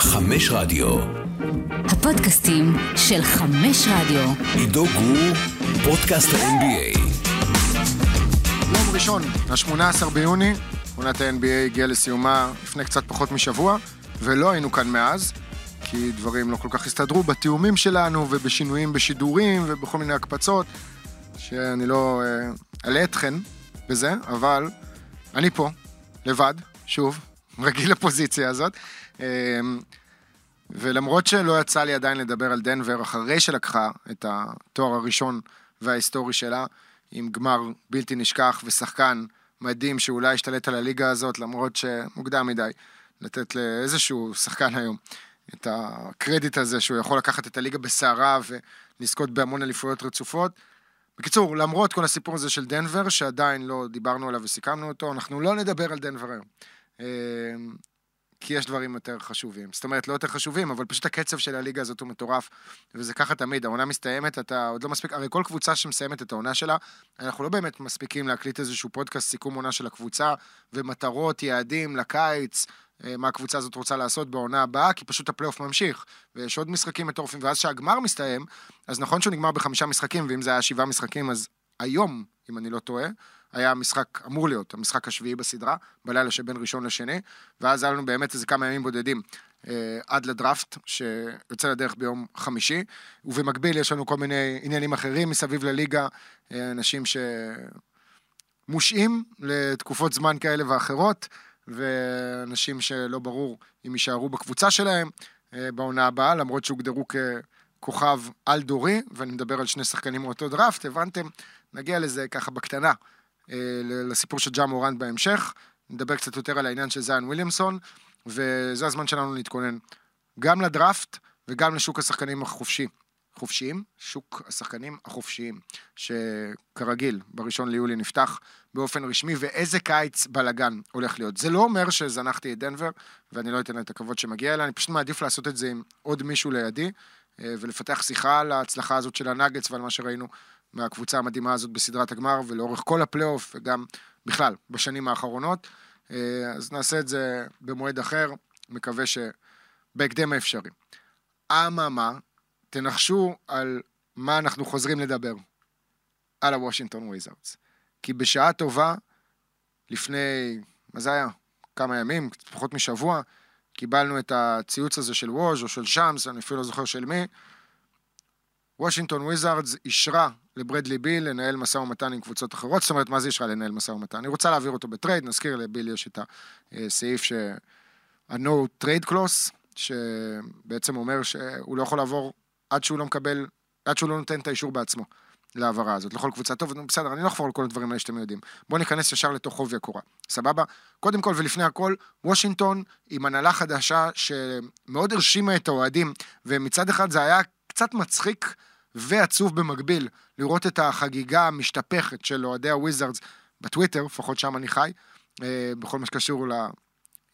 חמש רדיו. הפודקאסטים של חמש רדיו. עידו גור, פודקאסט ה-NBA. יום ראשון, ה-18 ביוני, עונת ה-NBA הגיעה לסיומה לפני קצת פחות משבוע, ולא היינו כאן מאז, כי דברים לא כל כך הסתדרו בתיאומים שלנו ובשינויים בשידורים ובכל מיני הקפצות, שאני לא אלאה אתכן בזה, אבל אני פה, לבד, שוב, רגיל לפוזיציה הזאת. ולמרות שלא יצא לי עדיין לדבר על דנבר, אחרי שלקחה את התואר הראשון וההיסטורי שלה, עם גמר בלתי נשכח ושחקן מדהים שאולי ישתלט על הליגה הזאת, למרות שמוקדם מדי לתת לאיזשהו שחקן היום את הקרדיט הזה שהוא יכול לקחת את הליגה בסערה ולזכות בהמון אליפויות רצופות. בקיצור, למרות כל הסיפור הזה של דנבר, שעדיין לא דיברנו עליו וסיכמנו אותו, אנחנו לא נדבר על דנבר היום. כי יש דברים יותר חשובים. זאת אומרת, לא יותר חשובים, אבל פשוט הקצב של הליגה הזאת הוא מטורף, וזה ככה תמיד, העונה מסתיימת, אתה עוד לא מספיק, הרי כל קבוצה שמסיימת את העונה שלה, אנחנו לא באמת מספיקים להקליט איזשהו פודקאסט סיכום עונה של הקבוצה, ומטרות, יעדים לקיץ, מה הקבוצה הזאת רוצה לעשות בעונה הבאה, כי פשוט הפלייאוף ממשיך, ויש עוד משחקים מטורפים, ואז שהגמר מסתיים, אז נכון שהוא נגמר בחמישה משחקים, ואם זה היה שבעה משחקים, אז היום, אם אני לא טועה, היה משחק, אמור להיות, המשחק השביעי בסדרה, בלילה שבין ראשון לשני, ואז היה לנו באמת איזה כמה ימים בודדים אה, עד לדראפט, שיוצא לדרך ביום חמישי, ובמקביל יש לנו כל מיני עניינים אחרים מסביב לליגה, אה, אנשים שמושעים לתקופות זמן כאלה ואחרות, ואנשים שלא ברור אם יישארו בקבוצה שלהם אה, בעונה הבאה, למרות שהוגדרו ככוכב על-דורי, ואני מדבר על שני שחקנים מאותו דראפט, הבנתם? נגיע לזה ככה בקטנה. לסיפור של ג'ה מורנט בהמשך, נדבר קצת יותר על העניין של זיין וויליאמסון, וזה הזמן שלנו להתכונן גם לדראפט וגם לשוק השחקנים החופשי. חופשיים, שוק השחקנים החופשיים, שכרגיל, בראשון ליולי נפתח באופן רשמי, ואיזה קיץ בלאגן הולך להיות. זה לא אומר שזנחתי את דנבר, ואני לא אתן את הכבוד שמגיע אליה, אני פשוט מעדיף לעשות את זה עם עוד מישהו לידי, ולפתח שיחה על ההצלחה הזאת של הנאגץ ועל מה שראינו מהקבוצה המדהימה הזאת בסדרת הגמר ולאורך כל הפלייאוף וגם בכלל בשנים האחרונות. אז נעשה את זה במועד אחר, מקווה שבהקדם האפשרי. אממה, תנחשו על מה אנחנו חוזרים לדבר. על הוושינגטון וויזארדס. כי בשעה טובה, לפני, מה זה היה? כמה ימים, פחות משבוע, קיבלנו את הציוץ הזה של ווז' או של שמס, אני אפילו לא זוכר של מי. וושינגטון וויזארדס אישרה לברדלי ביל לנהל משא ומתן עם קבוצות אחרות, זאת אומרת, מה זה אישרה לנהל משא ומתן? היא רוצה להעביר אותו בטרייד, נזכיר לביל יש את הסעיף ש... ה-No trade clause, שבעצם אומר שהוא לא יכול לעבור עד שהוא לא מקבל, עד שהוא לא נותן את האישור בעצמו להעברה הזאת, לכל קבוצה. טוב, בסדר, אני לא אחפור על כל הדברים האלה שאתם יודעים. בואו ניכנס ישר לתוך עובי הקורה, סבבה? קודם כל ולפני הכל, וושינגטון עם הנהלה חדשה שמאוד הרשימה את האוהדים, ומצד אחד זה היה קצת מצחיק ועצוב במקביל לראות את החגיגה המשתפכת של אוהדי הוויזארדס בטוויטר, לפחות שם אני חי, בכל מה שקשור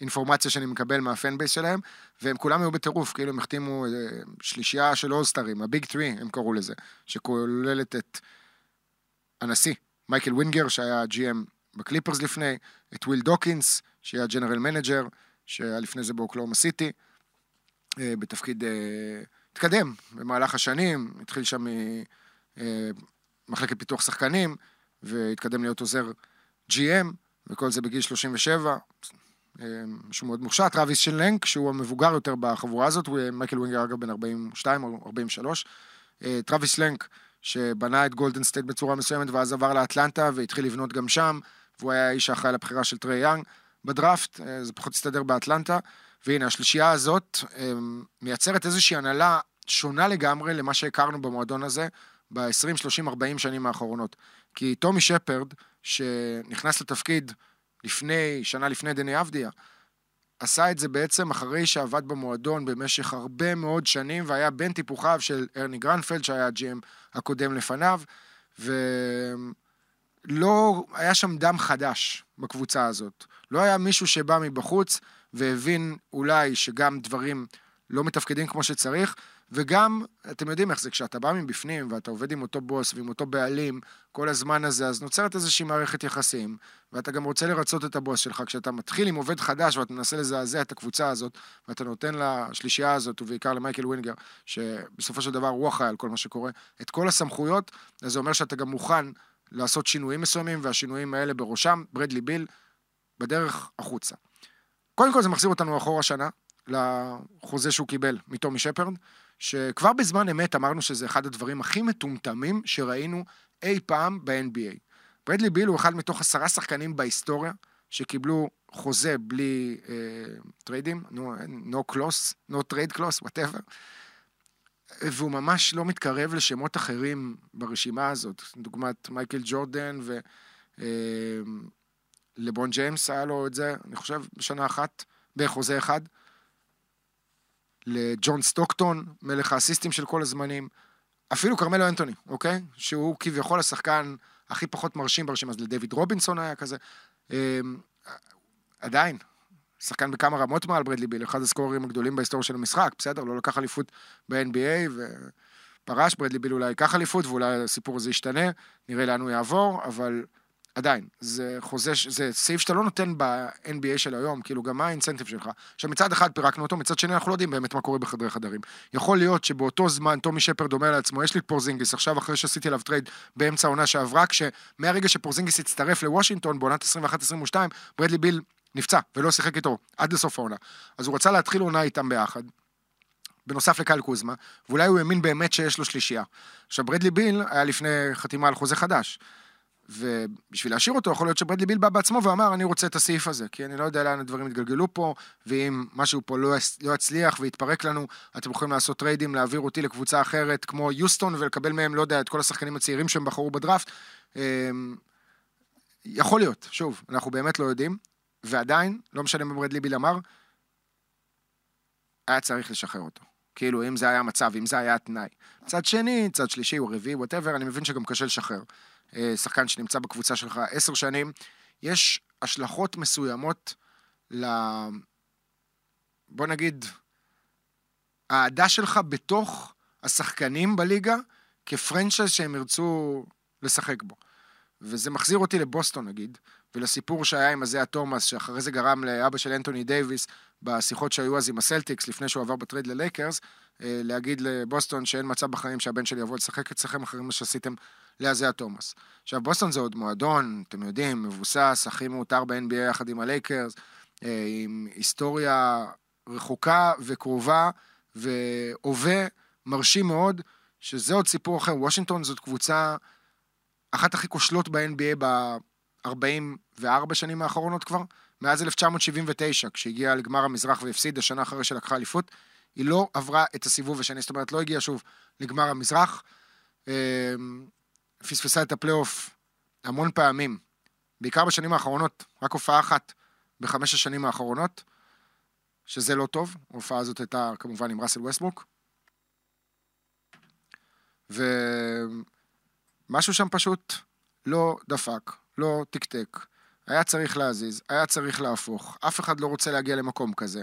לאינפורמציה שאני מקבל מה fan base שלהם, והם כולם היו בטירוף, כאילו הם החתימו שלישייה של אולסטרים, ה big three הם קראו לזה, שכוללת את הנשיא, מייקל ווינגר, שהיה GM בקליפרס לפני, את וויל דוקינס, שהיה general manager, שהיה לפני זה באוקלהומה סיטי, בתפקיד... התקדם במהלך השנים, התחיל שם ממחלקת פיתוח שחקנים, והתקדם להיות עוזר GM, וכל זה בגיל 37, מישהו מאוד מוכשר, טרוויס שלנק, שהוא המבוגר יותר בחבורה הזאת, הוא מייקל ווינגר אגב בן 42 או 43, טרוויס שלנק, שבנה את גולדן סטייט בצורה מסוימת, ואז עבר לאטלנטה והתחיל לבנות גם שם, והוא היה האיש האחראי לבחירה של טרי יאנג. בדראפט, זה פחות הסתדר באטלנטה, והנה, השלישייה הזאת מייצרת איזושהי הנהלה שונה לגמרי למה שהכרנו במועדון הזה ב-20, 30, 40 שנים האחרונות. כי טומי שפרד, שנכנס לתפקיד לפני, שנה לפני דני אבדיה, עשה את זה בעצם אחרי שעבד במועדון במשך הרבה מאוד שנים, והיה בין טיפוחיו של ארני גרנפלד, שהיה הג'י.אם הקודם לפניו, ולא, היה שם דם חדש בקבוצה הזאת. לא היה מישהו שבא מבחוץ והבין אולי שגם דברים לא מתפקדים כמו שצריך, וגם, אתם יודעים איך זה, כשאתה בא מבפנים ואתה עובד עם אותו בוס ועם אותו בעלים כל הזמן הזה, אז נוצרת איזושהי מערכת יחסים, ואתה גם רוצה לרצות את הבוס שלך. כשאתה מתחיל עם עובד חדש ואתה מנסה לזעזע את הקבוצה הזאת, ואתה נותן לשלישייה הזאת, ובעיקר למייקל ווינגר, שבסופו של דבר הוא אחראי על כל מה שקורה, את כל הסמכויות, אז זה אומר שאתה גם מוכן לעשות שינויים מסוימים, והשינויים האלה בראשם, ברדלי ביל, בדרך החוצה. קודם כל זה מחזיר אותנו אחורה שנה, לחוזה שהוא קיבל מטומי שפרד, שכבר בזמן אמת אמרנו שזה אחד הדברים הכי מטומטמים שראינו אי פעם ב-NBA. ברדלי ביל הוא אחד מתוך עשרה שחקנים בהיסטוריה שקיבלו חוזה בלי אה, טריידים, no clause, no trade clause, whatever. והוא ממש לא מתקרב לשמות אחרים ברשימה הזאת, דוגמת מייקל ג'ורדן ולברון אה, ג'יימס היה לו את זה, אני חושב, בשנה אחת, בחוזה אחד. לג'ון סטוקטון, מלך האסיסטים של כל הזמנים, אפילו כרמלו אנטוני, אוקיי? שהוא כביכול השחקן הכי פחות מרשים ברשימה, אז לדויד רובינסון היה כזה. אה, עדיין, שחקן בכמה רמות מעל ברדלי ביל, אחד הסקוררים הגדולים בהיסטוריה של המשחק, בסדר, לא לקח אליפות ב-NBA ופרש, ברדלי ביל אולי ייקח אליפות ואולי הסיפור הזה ישתנה, נראה לאן הוא יעבור, אבל עדיין, זה חוזה, זה סעיף שאתה לא נותן ב-NBA של היום, כאילו גם מה ה incentive שלך. עכשיו מצד אחד פירקנו אותו, מצד שני אנחנו לא יודעים באמת מה קורה בחדרי חדרים. יכול להיות שבאותו זמן טומי שפרד אומר לעצמו, יש לי את פורזינגיס, עכשיו אחרי שעשיתי עליו טרייד באמצע העונה שעברה, כשמהרגע שפורזינגיס הצטרף לוושינגטון בעונת 21-22, ברדלי ביל נפצע ולא שיחק איתו עד לסוף העונה. אז הוא רצה להתחיל עונה איתם ביחד. בנוסף לקייל קוזמה, ואולי הוא האמין באמת שיש לו שלישייה. עכשיו, ברדלי ביל היה לפני חתימה על חוזה חדש. ובשביל להשאיר אותו, יכול להיות שברדלי ביל בא בעצמו ואמר, אני רוצה את הסעיף הזה, כי אני לא יודע לאן הדברים יתגלגלו פה, ואם משהו פה לא, לא יצליח ויתפרק לנו, אתם יכולים לעשות טריידים, להעביר אותי לקבוצה אחרת, כמו יוסטון, ולקבל מהם, לא יודע, את כל השחקנים הצעירים שהם בחרו בדראפט. אמ, יכול להיות, שוב, אנחנו באמת לא יודעים, ועדיין, לא משנה מה ברדלי ביל אמר, היה צריך לשחרר אותו. כאילו, אם זה היה המצב, אם זה היה התנאי. צד שני, צד שלישי או רביעי, ווטאבר, אני מבין שגם קשה לשחרר. אה, שחקן שנמצא בקבוצה שלך עשר שנים, יש השלכות מסוימות ל... בוא נגיד, האהדה שלך בתוך השחקנים בליגה כפרנצ'ייז שהם ירצו לשחק בו. וזה מחזיר אותי לבוסטון נגיד, ולסיפור שהיה עם הזיה תומאס, שאחרי זה גרם לאבא של אנטוני דייוויס, בשיחות שהיו אז עם הסלטיקס, לפני שהוא עבר בטרייד ללייקרס, אה, להגיד לבוסטון שאין מצב בחיים שהבן שלי יבוא לשחק אצלכם אחרי מה שעשיתם לאייזיה תומאס. עכשיו, בוסטון זה עוד מועדון, אתם יודעים, מבוסס, הכי מעוטר ב-NBA יחד עם הלייקרס, אה, עם היסטוריה רחוקה וקרובה והווה מרשים מאוד, שזה עוד סיפור אחר. וושינגטון זאת קבוצה אחת הכי כושלות ב-NBA ב-44 שנים האחרונות כבר, מאז 1979, כשהגיעה לגמר המזרח והפסידה שנה אחרי שלקחה אליפות, היא לא עברה את הסיבוב השני, זאת אומרת, לא הגיעה שוב לגמר המזרח. אמ, פספסה את הפלייאוף המון פעמים, בעיקר בשנים האחרונות, רק הופעה אחת בחמש השנים האחרונות, שזה לא טוב, ההופעה הזאת הייתה כמובן עם ראסל ווסטברוק. ומשהו שם פשוט לא דפק, לא תקתק. היה צריך להזיז, היה צריך להפוך, אף אחד לא רוצה להגיע למקום כזה.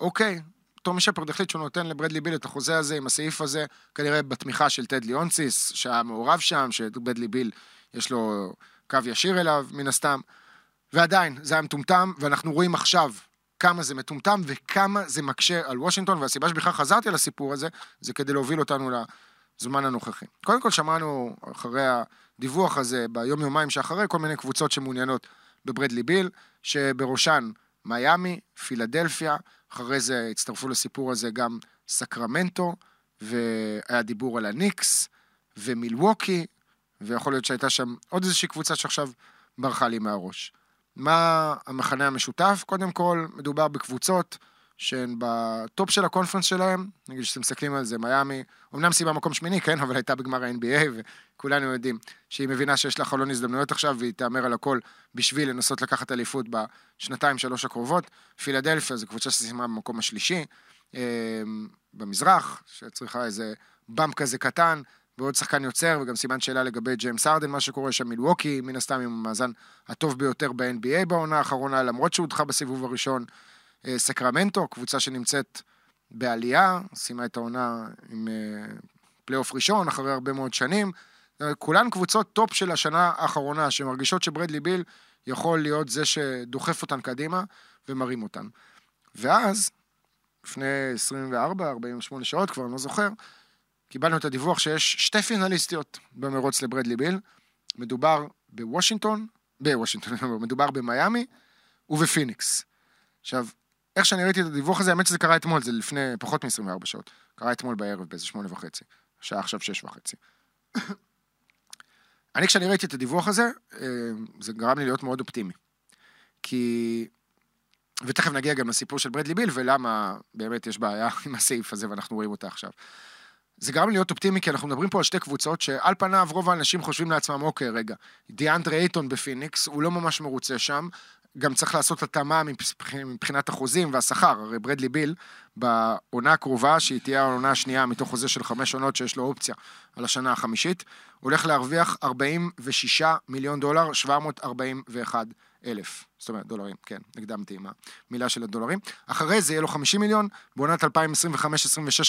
אוקיי, טומי שפרד החליט שהוא נותן לברדלי ביל את החוזה הזה עם הסעיף הזה, כנראה בתמיכה של טד ליאונסיס, שהיה מעורב שם, שברדלי ביל יש לו קו ישיר אליו, מן הסתם. ועדיין, זה היה מטומטם, ואנחנו רואים עכשיו כמה זה מטומטם וכמה זה מקשה על וושינגטון, והסיבה שבכלל חזרתי לסיפור הזה, זה כדי להוביל אותנו לזמן הנוכחי. קודם כל שמענו אחרי הדיווח הזה, ביום-יומיים שאחרי, כל מיני קבוצות שמעוניינות בברדלי ביל, שבראשן מיאמי, פילדלפיה, אחרי זה הצטרפו לסיפור הזה גם סקרמנטו, והיה דיבור על הניקס, ומילווקי, ויכול להיות שהייתה שם עוד איזושהי קבוצה שעכשיו ברחה לי מהראש. מה המכנה המשותף? קודם כל, מדובר בקבוצות שהן בטופ של הקונפרנס שלהם, נגיד שאתם מסתכלים על זה, מיאמי, אמנם סיימה מקום שמיני, כן, אבל הייתה בגמר ה-NBA, וכולנו יודעים שהיא מבינה שיש לה חלון הזדמנויות עכשיו, והיא תהמר על הכל בשביל לנסות לקחת אליפות בשנתיים, שלוש הקרובות. פילדלפיה זו קבוצה שסיימה במקום השלישי, אה, במזרח, שצריכה איזה bump כזה קטן, ועוד שחקן יוצר, וגם סימן שאלה לגבי ג'יימס ארדן, מה שקורה שם מילווקי, מן הסתם עם המאזן הטוב ביותר ב-NBA בעונה האחרונה, למרות שהודחה בסיבוב הראשון. אה, סקרמנטו, קבוצה שנמצאת בעלייה, סיימה את העונה עם אה, פלייאוף ראשון אחרי הרבה מאוד שנים. אה, כולן קבוצות טופ של השנה האחרונה, שמרגישות שברדלי ביל יכול להיות זה שדוחף אותן קדימה ומרים אותן. ואז, לפני 24, 48 שעות, כבר לא זוכר, קיבלנו את הדיווח שיש שתי פינליסטיות במרוץ לברדלי ביל. מדובר בוושינגטון, בוושינגטון, מדובר במיאמי ובפיניקס. עכשיו, איך שאני ראיתי את הדיווח הזה, האמת שזה קרה אתמול, זה לפני פחות מ-24 שעות. קרה אתמול בערב באיזה שמונה וחצי. השעה עכשיו שש וחצי. אני, כשאני ראיתי את הדיווח הזה, אה, זה גרם לי להיות מאוד אופטימי. כי... ותכף נגיע גם לסיפור של ברדלי ביל, ולמה באמת יש בעיה עם הסעיף הזה, ואנחנו רואים אותה עכשיו. זה גרם לי להיות אופטימי, כי אנחנו מדברים פה על שתי קבוצות שעל פניו רוב האנשים חושבים לעצמם, אוקיי, רגע, דיאנדרה אייטון בפיניקס, הוא לא ממש מרוצה שם, גם צריך לעשות התאמה מבחינת החוזים והשכר, הרי ברדלי ביל, בעונה הקרובה, שהיא תהיה העונה השנייה מתוך חוזה של חמש עונות שיש לו אופציה על השנה החמישית, הולך להרוויח 46 מיליון דולר, 741 אלף, זאת אומרת דולרים, כן, הקדמתי עם המילה של הדולרים. אחרי זה יהיה לו 50 מיליון, בעונת 2025-26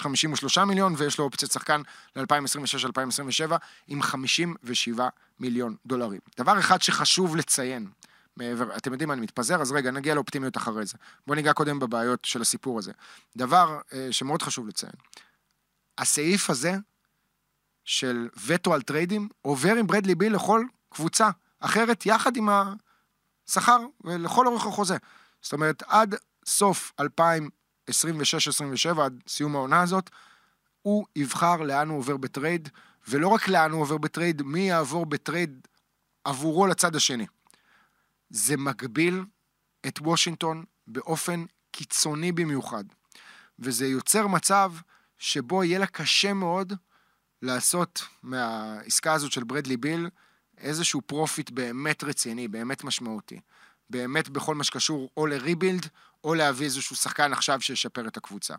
53 מיליון, ויש לו אופציית שחקן ל-2026-2027 עם 57 מיליון דולרים. דבר אחד שחשוב לציין, מעבר, אתם יודעים מה, אני מתפזר, אז רגע, נגיע לאופטימיות אחרי זה. בואו ניגע קודם בבעיות של הסיפור הזה. דבר אה, שמאוד חשוב לציין, הסעיף הזה של וטו על טריידים עובר עם ברדלי ביל לכל קבוצה אחרת, יחד עם השכר ולכל אורך החוזה. זאת אומרת, עד סוף 2026-2027, עד סיום העונה הזאת, הוא יבחר לאן הוא עובר בטרייד, ולא רק לאן הוא עובר בטרייד, מי יעבור בטרייד עבורו לצד השני. זה מגביל את וושינגטון באופן קיצוני במיוחד. וזה יוצר מצב שבו יהיה לה קשה מאוד לעשות מהעסקה הזאת של ברדלי ביל איזשהו profit באמת רציני, באמת משמעותי. באמת בכל מה שקשור או ל rebuild, או להביא איזשהו שחקן עכשיו שישפר את הקבוצה.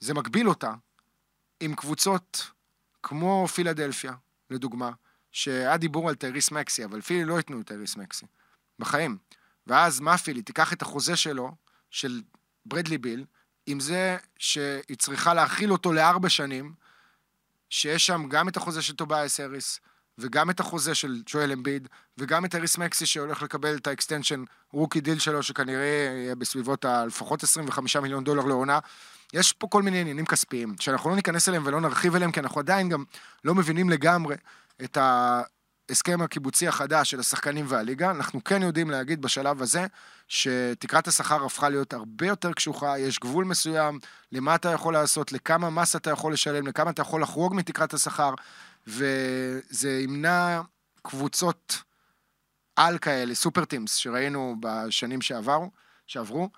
זה מגביל אותה עם קבוצות כמו פילדלפיה, לדוגמה, שהיה דיבור על טייריס מקסי, אבל פילי לא ייתנו טייריס מקסי, בחיים. ואז מה פילי? תיקח את החוזה שלו, של ברדלי ביל, עם זה שהיא צריכה להכיל אותו לארבע שנים, שיש שם גם את החוזה של טוביאס האריס, וגם את החוזה של ג'ואל אמביד, וגם את טייריס מקסי שהולך לקבל את ה extension rookie deal שלו, שכנראה יהיה בסביבות הלפחות 25 מיליון דולר לעונה. יש פה כל מיני עניינים כספיים, שאנחנו לא ניכנס אליהם ולא נרחיב אליהם, כי אנחנו עדיין גם לא מבינים לגמרי את ההסכם הקיבוצי החדש של השחקנים והליגה. אנחנו כן יודעים להגיד בשלב הזה, שתקרת השכר הפכה להיות הרבה יותר קשוחה, יש גבול מסוים למה אתה יכול לעשות, לכמה מס אתה יכול לשלם, לכמה אתה יכול לחרוג מתקרת השכר, וזה ימנע קבוצות על כאלה, super teams, שראינו בשנים שעברו, שעברו.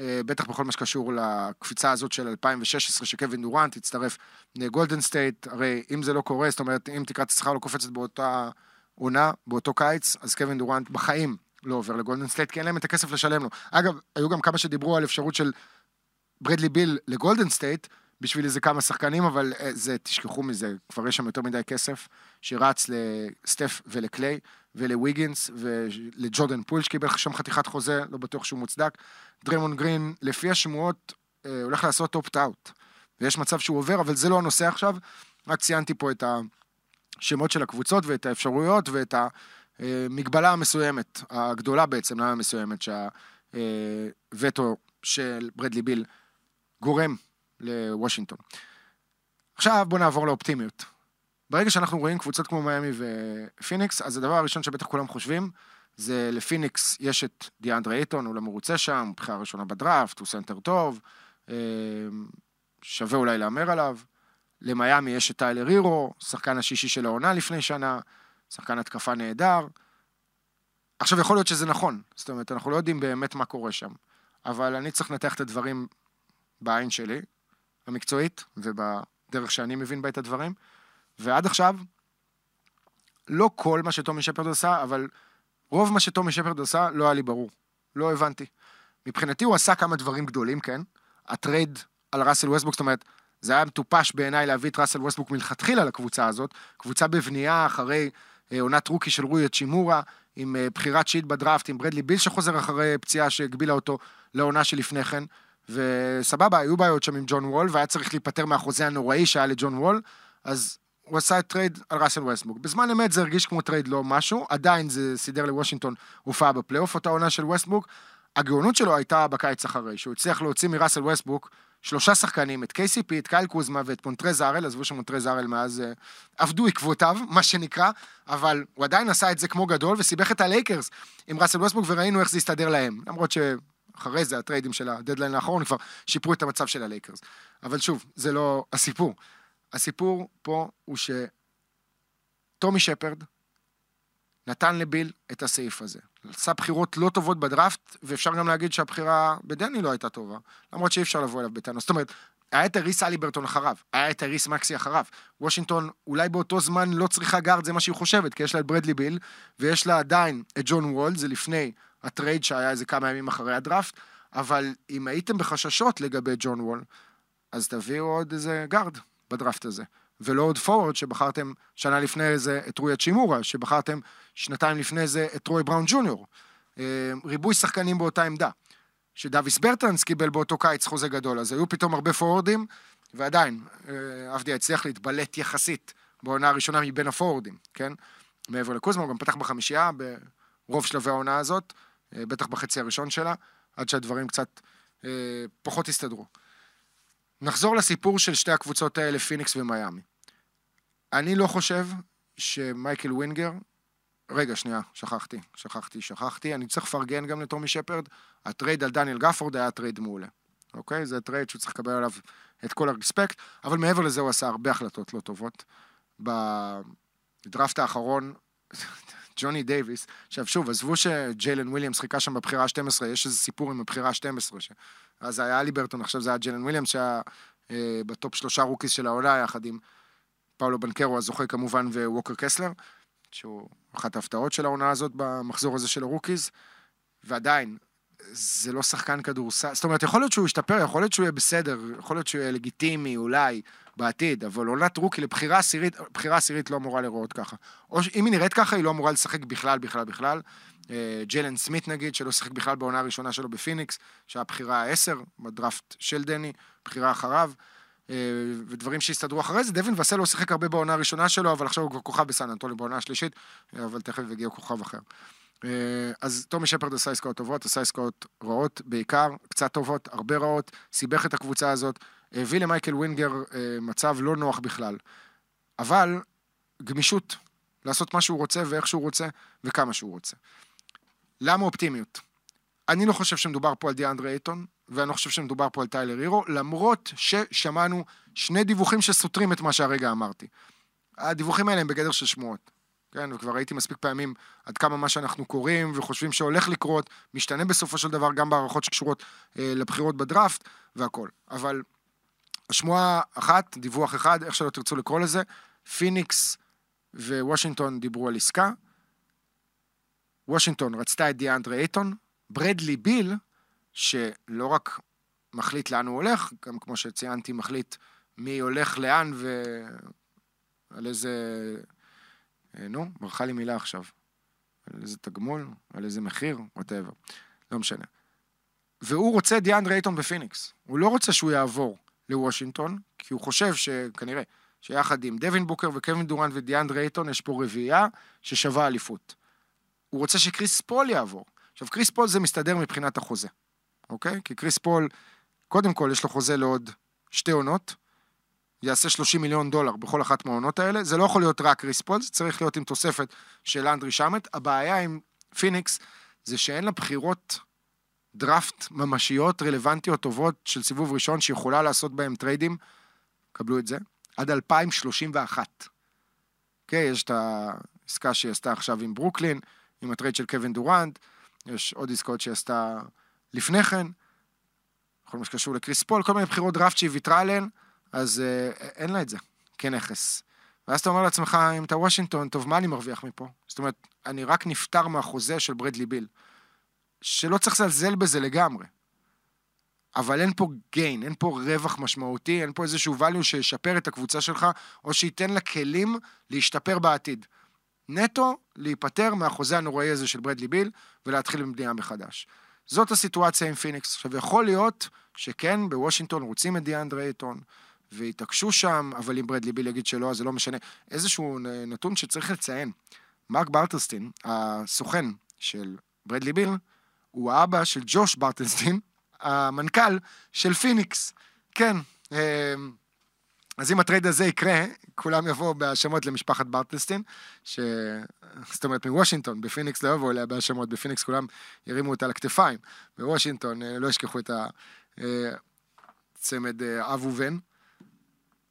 אה, בטח בכל מה שקשור לקפיצה הזאת של 2016, שקווין דורנט הצטרף לגולדן סטייט, הרי אם זה לא קורה, זאת אומרת, אם תקרת השכר לא קופצת באותה עונה, באותו קיץ, אז קווין דורנט בחיים לא עובר לגולדן סטייט, כי אין להם את הכסף לשלם לו. אגב, היו גם כמה שדיברו על אפשרות של ברדלי ביל לגולדן סטייט, בשביל איזה כמה שחקנים, אבל אה, זה, תשכחו מזה, כבר יש שם יותר מדי כסף שרץ לסטף ולקליי ולוויגינס ולג'ורדן פול שקיבל שם חתיכת חוזה, לא בטוח שהוא מוצדק. דריימונד גרין, לפי השמועות, אה, הולך לעשות opt-out. ויש מצב שהוא עובר, אבל זה לא הנושא עכשיו. רק ציינתי פה את השמות של הקבוצות ואת האפשרויות ואת המגבלה המסוימת, הגדולה בעצם, למה מסוימת, שהווטו של ברדלי ביל גורם לוושינגטון. עכשיו בואו נעבור לאופטימיות. ברגע שאנחנו רואים קבוצות כמו מיאמי ופיניקס, אז הדבר הראשון שבטח כולם חושבים, זה לפיניקס יש את דיאנדרה אייטון, הוא לא מרוצה שם, בחירה ראשונה בדראפט, הוא סנטר טוב, אה, שווה אולי להמר עליו. למיאמי יש את טיילר הירו, שחקן השישי של העונה לפני שנה, שחקן התקפה נהדר. עכשיו, יכול להיות שזה נכון, זאת אומרת, אנחנו לא יודעים באמת מה קורה שם, אבל אני צריך לנתח את הדברים בעין שלי, המקצועית ובדרך שאני מבין בה את הדברים. ועד עכשיו, לא כל מה שטומי שפרד עשה, אבל רוב מה שטומי שפרד עשה לא היה לי ברור. לא הבנתי. מבחינתי הוא עשה כמה דברים גדולים, כן? הטרייד על ראסל ווסטברוק, זאת אומרת, זה היה מטופש בעיניי להביא את ראסל ווסטברוק מלכתחילה לקבוצה הזאת. קבוצה בבנייה אחרי אה, עונת rookie של רוי האצ'ימורה, עם אה, בחירת שיט בדראפט, עם ברדלי ביל שחוזר אחרי פציעה שהגבילה אותו לעונה שלפני כן. וסבבה, היו בעיות שם עם ג'ון וול, והיה צריך להיפטר מהחוזה הנוראי שהיה לג'ון וול, אז הוא עשה את טרייד על ראסל ווסטברוק. בזמן אמת זה הרגיש כמו טרייד לא משהו, עדיין זה סידר לוושינגטון הופעה בפלייאוף, אותה עונה של ווסטברוק. הגאונות שלו הייתה בקיץ אחרי, שהוא הצליח להוציא מראסל ווסטברוק שלושה שחקנים, את KCP, את קייל קוזמה ואת מונטרז הארל, עזבו שמונטרז הארל מאז אה, אבדו עקבותיו, מה שנקרא, אבל הוא עדיין עשה את זה כמו גדול וסיבך את הלייקרס עם ראסל ווסטבוק וראינו איך זה הסתדר להם. למרות שאחרי זה הטריידים של הדדליין האחרון כבר שיפרו את המצב של הלייקרס. אבל שוב, זה לא הסיפור. הסיפור פה הוא שטומי שפרד נתן לביל את הסעיף הזה. עשה בחירות לא טובות בדראפט, ואפשר גם להגיד שהבחירה בדני לא הייתה טובה, למרות שאי אפשר לבוא אליו בטענות. זאת אומרת, היה את טייריס הליברטון אחריו, היה את טייריס מקסי אחריו. וושינגטון אולי באותו זמן לא צריכה גארד, זה מה שהיא חושבת, כי יש לה את ברדלי ביל, ויש לה עדיין את ג'ון וול, זה לפני הטרייד שהיה איזה כמה ימים אחרי הדראפט, אבל אם הייתם בחששות לגבי ג'ון וול, אז תביאו עוד איזה גארד בדראפט הזה. ולא עוד פורוורד שבחרתם שנה לפני זה את רוי האצ'ימורה, שבחרתם שנתיים לפני זה את טרוי בראון ג'וניור. אה, ריבוי שחקנים באותה עמדה. שדאוויס ברטאנס קיבל באותו קיץ חוזה גדול, אז היו פתאום הרבה פורוורדים, ועדיין, אה, אבדיה הצליח להתבלט יחסית בעונה הראשונה מבין הפורוורדים, כן? מעבר לקוזמה, הוא גם פתח בחמישייה ברוב שלבי העונה הזאת, אה, בטח בחצי הראשון שלה, עד שהדברים קצת פחות הסתדרו. נחזור לסיפור של שתי הקבוצות האלה, פיניקס ומיאמי. אני לא חושב שמייקל ווינגר, רגע, שנייה, שכחתי, שכחתי, שכחתי, אני צריך לפרגן גם לטומי שפרד, הטרייד על דניאל גפורד היה טרייד מעולה, אוקיי? זה טרייד שהוא צריך לקבל עליו את כל ה respect, אבל מעבר לזה הוא עשה הרבה החלטות לא טובות. בדראפט האחרון, ג'וני דייוויס, עכשיו שוב, עזבו שג'יילן וויליאמס חיכה שם בבחירה ה-12, יש איזה סיפור עם הבחירה ה-12, ש... אז היה הליברטון, עכשיו זה היה ג'יילן וויליאמס, שהיה אה, ב top שלושה rookies של העונה, יחד עם פאולו בנקרו הזוכה כמובן, וווקר קסלר, שהוא אחת ההפתעות של העונה הזאת במחזור הזה של ה rookies, ועדיין, זה לא שחקן כדורסל, זאת אומרת, יכול להיות שהוא ישתפר, יכול להיות שהוא יהיה בסדר, יכול להיות שהוא יהיה לגיטימי, אולי, בעתיד, אבל עונת rookie לבחירה עשירית, בחירה עשירית לא אמורה להיראות ככה. או אם היא נראית ככה, היא לא אמורה לשחק בכלל, בכלל, בכלל. אה, ג'יילן סמית' נגיד, שלא שיחק בכלל בעונה הראשונה שלו בפיניקס, שהיה בחירה העשר, בדראפט של דני, בחירה אחריו. אה, ודברים שהסתדרו אחרי זה. דווין וסל לא שיחק הרבה בעונה הראשונה שלו, אבל עכשיו הוא כבר כוכב בסן אנטולי בעונה השלישית, אבל תכף יגיע כוכב אחר. אה, אז טומי שפרד עשה עסקאות טובות, עשה עסקאות רעות בעיקר, קצת טובות, הרבה רעות, סיבך את הקבוצה הזאת, הביא למייקל ווינגר אה, מצב לא נוח בכלל. אבל גמישות, לעשות מה שהוא רוצה ואיך שהוא רוצה וכמה שהוא רוצה. למה אופטימיות? אני לא חושב שמדובר פה על דיאנדרי אייטון, ואני לא חושב שמדובר פה על טיילר הירו, למרות ששמענו שני דיווחים שסותרים את מה שהרגע אמרתי. הדיווחים האלה הם בגדר של שמועות. כן, וכבר ראיתי מספיק פעמים עד כמה מה שאנחנו קוראים וחושבים שהולך לקרות, משתנה בסופו של דבר גם בהערכות שקשורות אה, לבחירות בדראפט והכל. אבל שמועה אחת, דיווח אחד, איך שלא תרצו לקרוא לזה, פיניקס ווושינגטון דיברו על עסקה. וושינגטון רצתה את דיאנדרי אייטון, ברדלי ביל, שלא רק מחליט לאן הוא הולך, גם כמו שציינתי, מחליט מי הולך לאן ועל איזה... אה, נו, ברחה לי מילה עכשיו. על איזה תגמול, על איזה מחיר, whatever. לא משנה. והוא רוצה דיאנדרי אייטון בפיניקס. הוא לא רוצה שהוא יעבור לוושינגטון, כי הוא חושב שכנראה, שיחד עם דווין בוקר וקווין דורנט ודיאנדרי אייטון יש פה רביעייה ששווה אליפות. הוא רוצה שקריס פול יעבור. עכשיו, קריס פול זה מסתדר מבחינת החוזה, אוקיי? כי קריס פול, קודם כל יש לו חוזה לעוד שתי עונות, יעשה 30 מיליון דולר בכל אחת מהעונות האלה. זה לא יכול להיות רק קריס פול, זה צריך להיות עם תוספת של לנדרי שמט. הבעיה עם פיניקס זה שאין לה בחירות דראפט ממשיות, רלוונטיות, טובות של סיבוב ראשון, שיכולה לעשות בהם טריידים, קבלו את זה, עד 2031. אוקיי, יש את העסקה שהיא עשתה עכשיו עם ברוקלין, עם הטרייד של קווין דורנט, יש עוד עסקאות שהיא עשתה לפני כן, כל מה שקשור לקריס פול, כל מיני בחירות דראפט שהיא ויתרה עליהן, אז אה, אין לה את זה כנכס. ואז אתה אומר לעצמך, אם אתה וושינגטון, טוב, מה אני מרוויח מפה? זאת אומרת, אני רק נפטר מהחוזה של ברדלי ביל. שלא צריך לזלזל בזה לגמרי. אבל אין פה גיין, אין פה רווח משמעותי, אין פה איזשהו value שישפר את הקבוצה שלך, או שייתן לה כלים להשתפר בעתיד. נטו, להיפטר מהחוזה הנוראי הזה של ברדלי ביל, ולהתחיל במדינה מחדש. זאת הסיטואציה עם פיניקס. עכשיו, יכול להיות שכן, בוושינגטון רוצים את דיאנדרי אייטון, והתעקשו שם, אבל אם ברדלי ביל יגיד שלא, אז זה לא משנה. איזשהו נתון שצריך לציין. מרק ברטלסטין, הסוכן של ברדלי ביל, הוא האבא של ג'וש ברטלסטין, המנכ"ל של פיניקס. כן, אה, אז אם הטרייד הזה יקרה, כולם יבואו בהאשמות למשפחת ברטלסטין, ש... זאת אומרת מוושינגטון, בפיניקס לא יבואו אליה בהאשמות, בפיניקס כולם ירימו אותה לכתפיים. בוושינגטון אה, לא ישכחו את הצמד אה, אב ובן.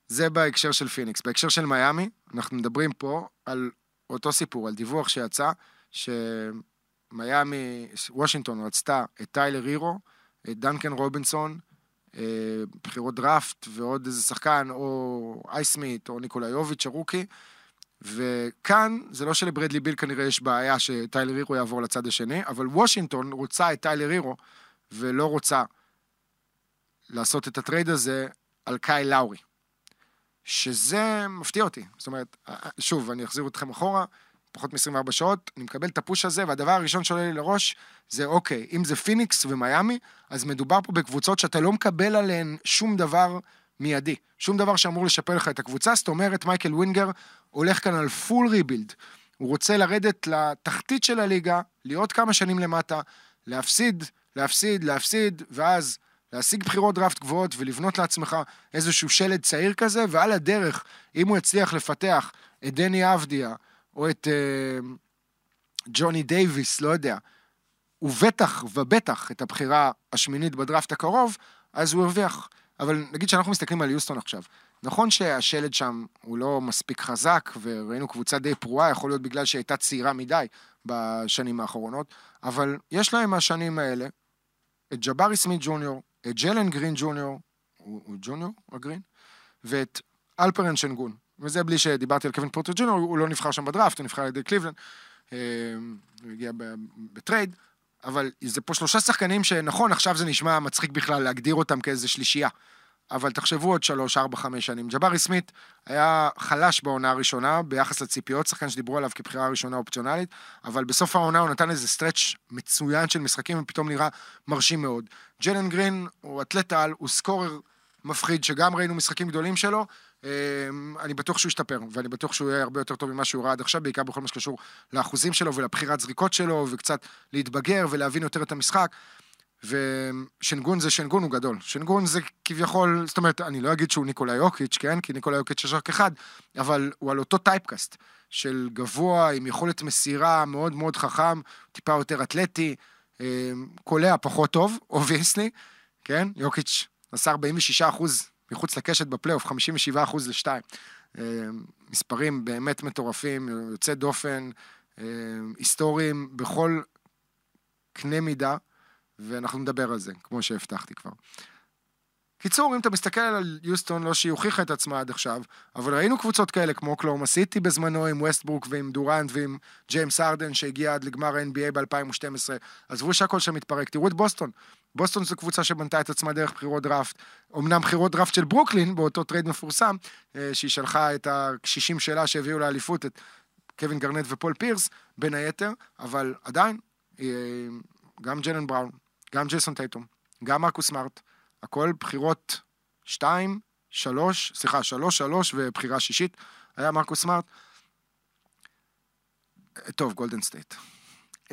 זה בהקשר של פיניקס. בהקשר של מיאמי, אנחנו מדברים פה על אותו סיפור, על דיווח שיצא, שמיאמי, וושינגטון רצתה את טיילר הירו, את דנקן רובינסון, אה, בחירות דראפט ועוד איזה שחקן, או הייסמית', או ניקולה יוביץ' ה rookie. וכאן, זה לא שלברדלי ביל כנראה יש בעיה שטיילר הירו יעבור לצד השני, אבל וושינגטון רוצה את טיילר הירו, ולא רוצה לעשות את הטרייד הזה על קייל לאורי. שזה מפתיע אותי. זאת אומרת, שוב, אני אחזיר אתכם אחורה, פחות מ-24 שעות, אני מקבל את ה push הזה, והדבר הראשון שעולה לי לראש זה, אוקיי, אם זה פיניקס ומיאמי, אז מדובר פה בקבוצות שאתה לא מקבל עליהן שום דבר מיידי. שום דבר שאמור לשפר לך את הקבוצה, זאת אומרת, מייקל ווינגר הולך כאן על full rebuild. הוא רוצה לרדת לתחתית של הליגה, להיות כמה שנים למטה, להפסיד, להפסיד, להפסיד, ואז להשיג בחירות דראפט גבוהות ולבנות לעצמך איזשהו שלד צעיר כזה, ועל הדרך, אם הוא יצליח לפתח את דני אבדיה, או את uh, ג'וני דייוויס, לא יודע, ובטח ובטח את הבחירה השמינית בדראפט הקרוב, אז הוא הרוויח. אבל נגיד שאנחנו מסתכלים על יוסטון עכשיו. נכון שהשלד שם הוא לא מספיק חזק, וראינו קבוצה די פרועה, יכול להיות בגלל שהיא הייתה צעירה מדי בשנים האחרונות, אבל יש להם מהשנים האלה את ג'בארי סמית ג'וניור, את ג'לן גרין ג'וניור, הוא, הוא ג'וניור הגרין? ואת אלפרן שנגון. וזה בלי שדיברתי על קווין פורטר ג'וניור, הוא לא נבחר שם בדראפט, הוא נבחר על ידי קליבלנד, אה, הוא הגיע בטרייד, אבל זה פה שלושה שחקנים שנכון, עכשיו זה נשמע מצחיק בכלל להגדיר אותם כאיזה שלישייה. אבל תחשבו עוד שלוש, ארבע, חמש שנים. ג'בארי סמית היה חלש בעונה הראשונה ביחס לציפיות, שחקן שדיברו עליו כבחירה ראשונה אופציונלית, אבל בסוף העונה הוא נתן איזה stretch מצוין של משחקים ופתאום נראה מרשים מאוד. ג'לן גרין הוא אתלט על, הוא scorer מפחיד, שגם ראינו משחקים גדולים שלו, אני בטוח שהוא ישתפר, ואני בטוח שהוא יהיה הרבה יותר טוב ממה שהוא הראה עד עכשיו, בעיקר בכל מה שקשור לאחוזים שלו ולבחירת זריקות שלו, וקצת להתבגר ולהבין יותר את המשחק. ושנגון זה שנגון הוא גדול. שנגון זה כביכול, זאת אומרת, אני לא אגיד שהוא ניקולאי יוקיץ', כן? כי ניקולאי יוקיץ' יש רק אחד, אבל הוא על אותו typecast של גבוה, עם יכולת מסירה מאוד מאוד חכם, טיפה יותר אתלטי, אמ, קולע פחות טוב, obviously, כן? יוקיץ' עשה 46 אחוז מחוץ לקשת בפלייאוף, 57 אחוז לשתיים. אמ, מספרים באמת מטורפים, יוצא דופן, אמ, היסטוריים, בכל קנה מידה. ואנחנו נדבר על זה, כמו שהבטחתי כבר. קיצור, אם אתה מסתכל על יוסטון, לא שהיא הוכיחה את עצמה עד עכשיו, אבל ראינו קבוצות כאלה כמו אוקלהומה סיטי בזמנו עם ווסטברוק ועם דורנט ועם ג'יימס הארדן שהגיע עד לגמר ה-NBA ב-2012. עזבו שהכל שם מתפרק, תראו את בוסטון. בוסטון זו קבוצה שבנתה את עצמה דרך בחירות דראפט. אמנם בחירות דראפט של ברוקלין, באותו טרייד מפורסם, אה, שהיא שלחה את הקשישים שלה שהביאו לאליפות, את קווין גארנט ופול פירס, בין היתר, אבל עדיין, אה, גם ג'לן בראון, גם ג'ייסון טייטום, גם מרקוס סמארט, הכל בחירות 2, 3, סליחה, 3, 3 ובחירה שישית, היה מרקוס סמארט. טוב, גולדן סטייט.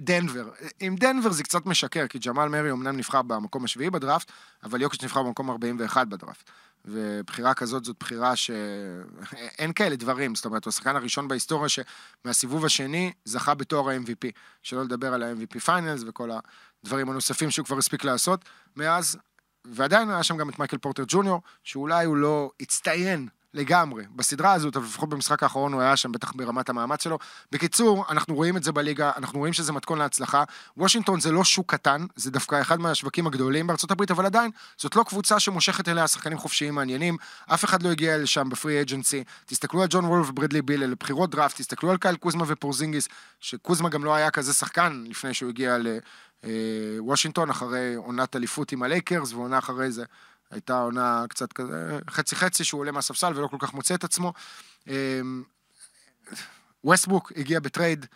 דנבר. עם דנבר זה קצת משקר, כי ג'מאל מארי אמנם נבחר במקום השביעי בדראפט, אבל יוקיץ' נבחר במקום 41 בדראפט. ובחירה כזאת זאת בחירה שאין כאלה דברים, זאת אומרת, הוא השחקן הראשון בהיסטוריה שמהסיבוב השני זכה בתואר ה-MVP. שלא לדבר על ה-MVP Finals וכל הדברים הנוספים שהוא כבר הספיק לעשות מאז, ועדיין היה שם גם את מייקל פורטר ג'וניור, שאולי הוא לא הצטיין לגמרי. בסדרה הזאת, אבל לפחות במשחק האחרון הוא היה שם בטח ברמת המאמץ שלו. בקיצור, אנחנו רואים את זה בליגה, אנחנו רואים שזה מתכון להצלחה. וושינגטון זה לא שוק קטן, זה דווקא אחד מהשווקים הגדולים בארצות הברית, אבל עדיין, זאת לא קבוצה שמושכת אליה שחקנים חופשיים מעניינים. אף אחד לא הגיע לשם ב free agency. תסתכלו על ג'ון וול וברדלי ביל, אלה בחירות דראפט, תסתכלו על קייל קוזמה ופורזינגיס, שקוזמה גם לא היה כזה שחקן לפני שהוא הגיע אה, אחרי עונת אליפות עם הלייקרס, ועונה אחרי זה הייתה עונה קצת כזה, חצי חצי שהוא עולה מהספסל ולא כל כך מוצא את עצמו. ווסטברוק אמ, הגיע בטרייד,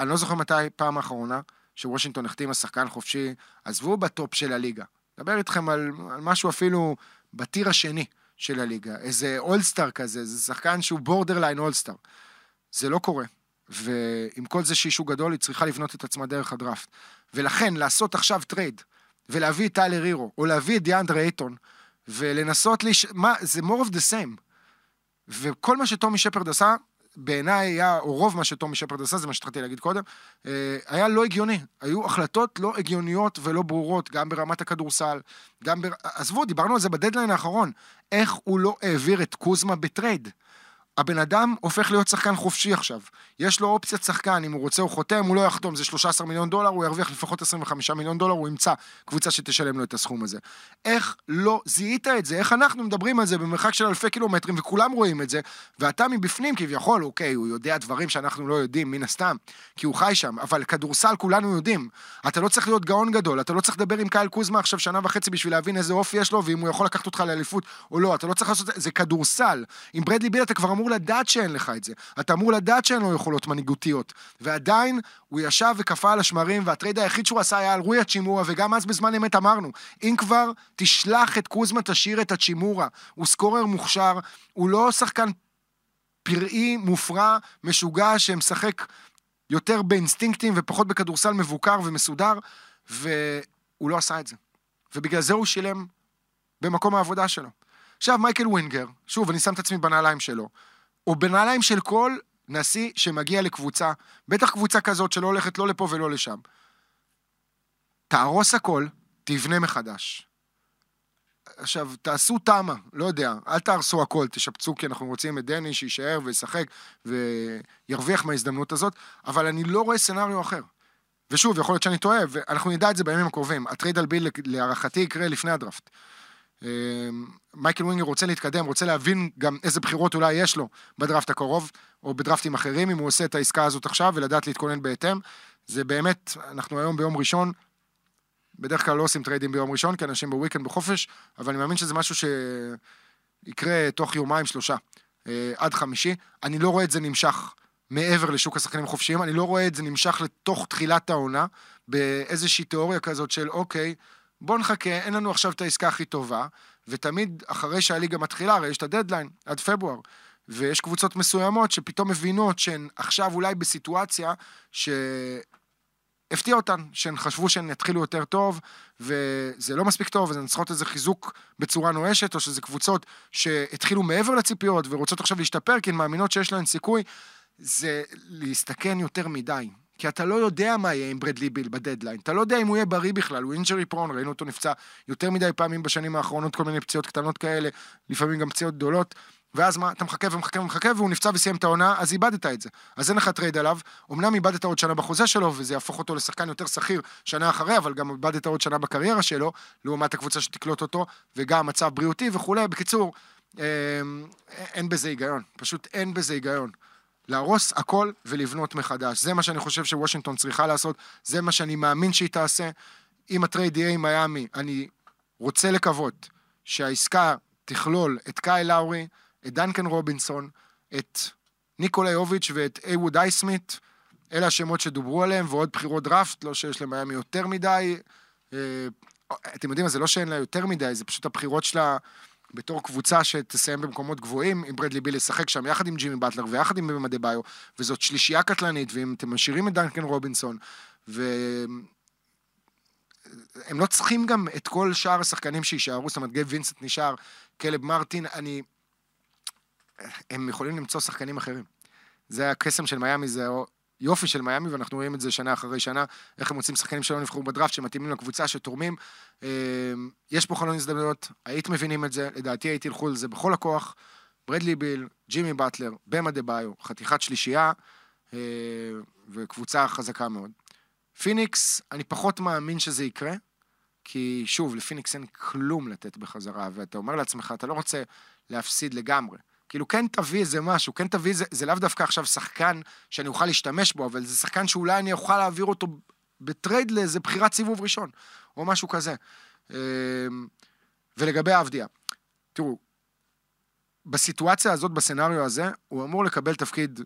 אני לא זוכר מתי פעם האחרונה שוושינגטון החתימה שחקן חופשי, עזבו בטופ של הליגה. מדבר איתכם על, על משהו אפילו ב tier השני של הליגה, איזה אולסטאר כזה, זה שחקן שהוא borderline אולסטאר. זה לא קורה. ועם כל זה שהיא גדול, היא צריכה לבנות את עצמה דרך הדראפט. ולכן, לעשות עכשיו טרייד, ולהביא את טיילר הירו, או להביא את דיאנדרה אייטון, ולנסות לש... מה, זה more of the same. וכל מה שטומי שפרד עשה, בעיניי היה, או רוב מה שטומי שפרד עשה, זה מה שהתחלתי להגיד קודם, אה, היה לא הגיוני. היו החלטות לא הגיוניות ולא ברורות, גם ברמת הכדורסל, גם ב... עזבו, דיברנו על זה בדדליין האחרון. איך הוא לא העביר את קוזמה בטרייד? הבן אדם הופך להיות שחקן חופשי עכשיו. יש לו אופציית שחקן, אם הוא רוצה הוא חותם, הוא לא יחתום, זה 13 מיליון דולר, הוא ירוויח לפחות 25 מיליון דולר, הוא ימצא קבוצה שתשלם לו את הסכום הזה. איך לא זיהית את זה? איך אנחנו מדברים על זה במרחק של אלפי קילומטרים, וכולם רואים את זה, ואתה מבפנים כביכול, אוקיי, הוא יודע דברים שאנחנו לא יודעים, מן הסתם, כי הוא חי שם, אבל כדורסל כולנו יודעים. אתה לא צריך להיות גאון גדול, אתה לא צריך לדבר עם קייל קוזמה עכשיו שנה וחצי בשביל להבין איזה אופי יש לו, ואם הוא יכול לקחת אותך לאליפות או לא, אתה לא צריך לעשות את זה, זה כדורסל. עם ברדלי ביל אתה כבר אמור לדעת שאין לך את זה. אתה אמור לדעת שאין לו יכולות מנהיגותיות. ועדיין, הוא ישב וקפא על השמרים, והטרייד היחיד שהוא עשה היה על רוי הצ'ימורה, וגם אז בזמן אמת אמרנו, אם כבר, תשלח את קוזמה, תשאיר את הצ'ימורה. הוא סקורר מוכשר, הוא לא שחקן פראי, מופרע, משוגע, שמשחק יותר באינסטינקטים ופחות בכדורסל מבוקר ומסודר, והוא לא עשה את זה. ובגלל זה הוא שילם במקום העבודה שלו. עכשיו, מייקל ווינגר, שוב, אני שם את עצמי בנעליים שלו, או בנעליים של כל נשיא שמגיע לקבוצה, בטח קבוצה כזאת שלא הולכת לא לפה ולא לשם. תהרוס הכל, תבנה מחדש. עכשיו, תעשו תמה, לא יודע, אל תהרסו הכל, תשפצו כי אנחנו רוצים את דני שיישאר וישחק וירוויח מההזדמנות הזאת, אבל אני לא רואה סצנריו אחר. ושוב, יכול להיות שאני טועה, ואנחנו נדע את זה בימים הקרובים. הטרייד על ביל להערכתי יקרה לפני הדראפט. אמ, מייקל ווינגר רוצה להתקדם, רוצה להבין גם איזה בחירות אולי יש לו בדראפט הקרוב, או בדראפטים אחרים, אם הוא עושה את העסקה הזאת עכשיו, ולדעת להתכונן בהתאם. זה באמת, אנחנו היום ביום ראשון, בדרך כלל לא עושים טריידים ביום ראשון, כי אנשים ב weekend בחופש, אבל אני מאמין שזה משהו שיקרה תוך יומיים, שלושה, אה, עד חמישי. אני לא רואה את זה נמשך מעבר לשוק השחקנים החופשיים, אני לא רואה את זה נמשך לתוך תחילת העונה, באיזושהי תיאוריה כזאת של אוקיי, בוא נחכה, אין לנו עכשיו את העסקה הכי טובה, ותמיד אחרי שהליגה מתחילה, הרי יש את הדדליין, עד פברואר, ויש קבוצות מסוימות שפתאום מבינות שהן עכשיו אולי בסיטואציה שהפתיע אותן, שהן חשבו שהן יתחילו יותר טוב, וזה לא מספיק טוב, אז הן צריכות איזה חיזוק בצורה נואשת, או שזה קבוצות שהתחילו מעבר לציפיות ורוצות עכשיו להשתפר, כי הן מאמינות שיש להן סיכוי, זה להסתכן יותר מדי. כי אתה לא יודע מה יהיה עם ברדלי ביל בדדליין. אתה לא יודע אם הוא יהיה בריא בכלל, הוא injury prone, ראינו אותו נפצע יותר מדי פעמים בשנים האחרונות, כל מיני פציעות קטנות כאלה, לפעמים גם פציעות גדולות. ואז מה, אתה מחכה ומחכה ומחכה, והוא נפצע וסיים את העונה, אז איבדת את זה. אז אין לך טרייד עליו. אמנם איבדת עוד שנה בחוזה שלו, וזה יהפוך אותו לשחקן יותר סחיר שנה אחרי, אבל גם איבדת עוד שנה בקריירה שלו, לעומת הקבוצה שתקלוט אותו, וגם מצב בריאותי וכולי. בקיצור, אה, אין בזה היגיון. פשוט אין בזה היגיון. להרוס הכל ולבנות מחדש. זה מה שאני חושב שוושינגטון צריכה לעשות, זה מה שאני מאמין שהיא תעשה. אם הטרייד יהיה עם מיאמי, אני רוצה לקוות שהעסקה תכלול את קייל לאורי, את דנקן רובינסון, את ניקולה יוביץ' ואת הייווד הייסמית, אלה השמות שדוברו עליהם, ועוד בחירות דראפט, לא שיש למיאמי יותר מדי. אה, אתם יודעים מה, זה לא שאין לה יותר מדי, זה פשוט הבחירות שלה בתור קבוצה שתסיים במקומות גבוהים, אם ברדלי ביל ישחק שם יחד עם ג'ימי באטלר ויחד עם באם אדבאיו, וזאת שלישייה קטלנית, ואם אתם משאירים את דנקן רובינסון, והם לא צריכים גם את כל שאר השחקנים שיישארו, זאת אומרת, גייב וינסנט נשאר, קיילב מרטין, אני... הם יכולים למצוא שחקנים אחרים. זה הקסם של מיאמי, זה יופי של מיאמי, ואנחנו רואים את זה שנה אחרי שנה, איך הם מוצאים שחקנים שלא נבחרו בדראפט, שמתאימים לקבוצה, שתורמים. אמ, יש פה חלון הזדמנויות, היט מבינים את זה, לדעתי ההיט ילכו על זה בכל הכוח. ברדלי ביל, ג'ימי באטלר, באם אדבאיו, חתיכת שלישייה, אה, וקבוצה חזקה מאוד. פיניקס, אני פחות מאמין שזה יקרה, כי שוב, לפיניקס אין כלום לתת בחזרה, ואתה אומר לעצמך, אתה לא רוצה להפסיד לגמרי. כאילו, כן תביא איזה משהו, כן תביא איזה, זה לאו דווקא עכשיו שחקן שאני אוכל להשתמש בו, אבל זה שחקן שאולי אני אוכל להעביר אותו בטרייד לאיזה בחירת סיבוב ראשון, או משהו כזה. אמ, ולגבי אבדיה, תראו, בסיטואציה הזאת, ב scenario הזה, הוא אמור לקבל תפקיד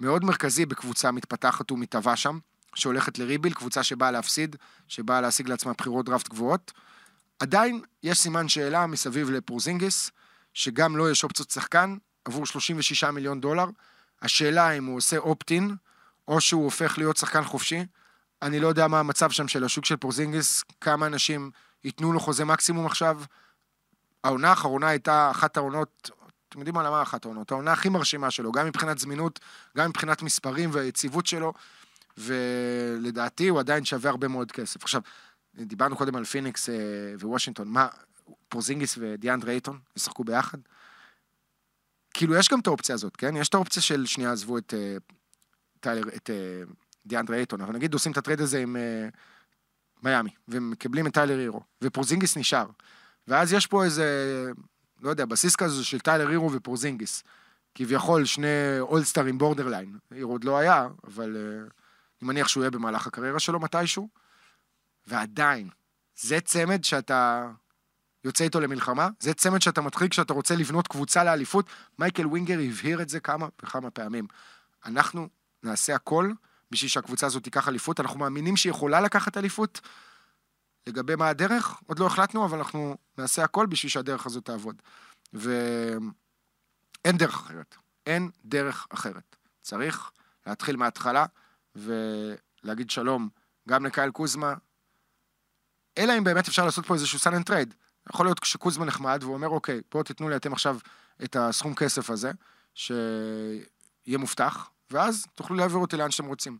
מאוד מרכזי בקבוצה מתפתחת ומתהווה שם, שהולכת ל rebuild, קבוצה שבאה להפסיד, שבאה להשיג לעצמה בחירות דראפט גבוהות. עדיין יש סימן שאלה מסביב לפורזינגיס, שגם לו יש אופציות שחקן עבור 36 מיליון דולר. השאלה אם הוא עושה אופטין, או שהוא הופך להיות שחקן חופשי. אני לא יודע מה המצב שם של השוק של פורזינגיס, כמה אנשים ייתנו לו חוזה מקסימום עכשיו. העונה האחרונה הייתה אחת העונות, אתם יודעים מה, למה אחת העונות? העונה הכי מרשימה שלו, גם מבחינת זמינות, גם מבחינת מספרים והיציבות שלו, ולדעתי הוא עדיין שווה הרבה מאוד כסף. עכשיו, דיברנו קודם על פיניקס אה, ווושינגטון, מה, פורזינגיס ודיאנדרה אייטון ישחקו ביחד? כאילו, יש גם את האופציה הזאת, כן? יש את האופציה של, שנייה, עזבו את אה, טיילר, את אה, דיאנדרה אייטון, אבל נגיד עושים את הטרייד הזה עם מיאמי, ומקבלים את טיילר הירו, ופורזינגיס נשאר. ואז יש פה איזה, לא יודע, בסיס כזה של טיילר הירו ופורזינגיס. כביכול שני אולסטארים borderline. הירו עוד לא היה, אבל אה, אני מניח שהוא יהיה במהלך הקריירה שלו מתישהו. ועדיין, זה צמד שאתה יוצא איתו למלחמה, זה צמד שאתה מתחיל כשאתה רוצה לבנות קבוצה לאליפות. מייקל ווינגר הבהיר את זה כמה וכמה פעמים. אנחנו נעשה הכל בשביל שהקבוצה הזאת תיקח אליפות, אנחנו מאמינים שהיא יכולה לקחת אליפות. לגבי מה הדרך, עוד לא החלטנו, אבל אנחנו נעשה הכל בשביל שהדרך הזאת תעבוד. ואין דרך אחרת. אין דרך אחרת. צריך להתחיל מההתחלה ולהגיד שלום גם לקייל קוזמה, אלא אם באמת אפשר לעשות פה איזשהו sign and trade. יכול להיות שקוזמה נחמד והוא אומר, אוקיי, בואו תיתנו לי אתם עכשיו את הסכום כסף הזה, שיהיה מובטח, ואז תוכלו להעביר אותי לאן שאתם רוצים,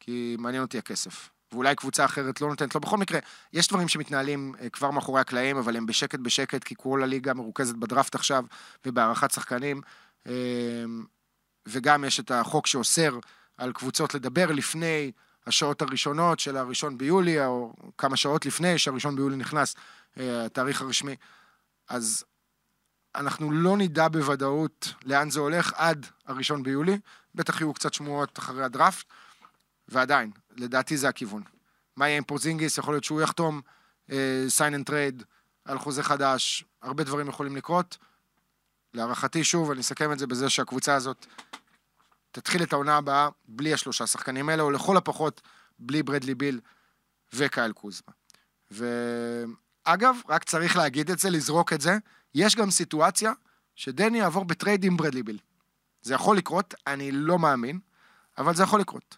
כי מעניין אותי הכסף. ואולי קבוצה אחרת לא נותנת לו. בכל מקרה, יש דברים שמתנהלים אה, כבר מאחורי הקלעים, אבל הם בשקט בשקט, כי כל הליגה מרוכזת בדראפט עכשיו ובהערכת שחקנים. אה, וגם יש את החוק שאוסר על קבוצות לדבר לפני השעות הראשונות של הראשון ביולי, או כמה שעות לפני שהראשון ביולי נכנס, אה, התאריך הרשמי. אז אנחנו לא נדע בוודאות לאן זה הולך עד הראשון ביולי, בטח יהיו קצת שמועות אחרי הדראפט, ועדיין, לדעתי זה הכיוון. מה יהיה עם פורזינגיס? יכול להיות שהוא יחתום sign and trade על חוזה חדש, הרבה דברים יכולים לקרות. להערכתי, שוב, אני אסכם את זה בזה שהקבוצה הזאת תתחיל את העונה הבאה בלי השלושה שחקנים האלה, או לכל הפחות בלי ברדלי ביל וקייל קוזמה. ואגב, רק צריך להגיד את זה, לזרוק את זה, יש גם סיטואציה שדני יעבור בטרייד עם ברדלי ביל. זה יכול לקרות, אני לא מאמין, אבל זה יכול לקרות.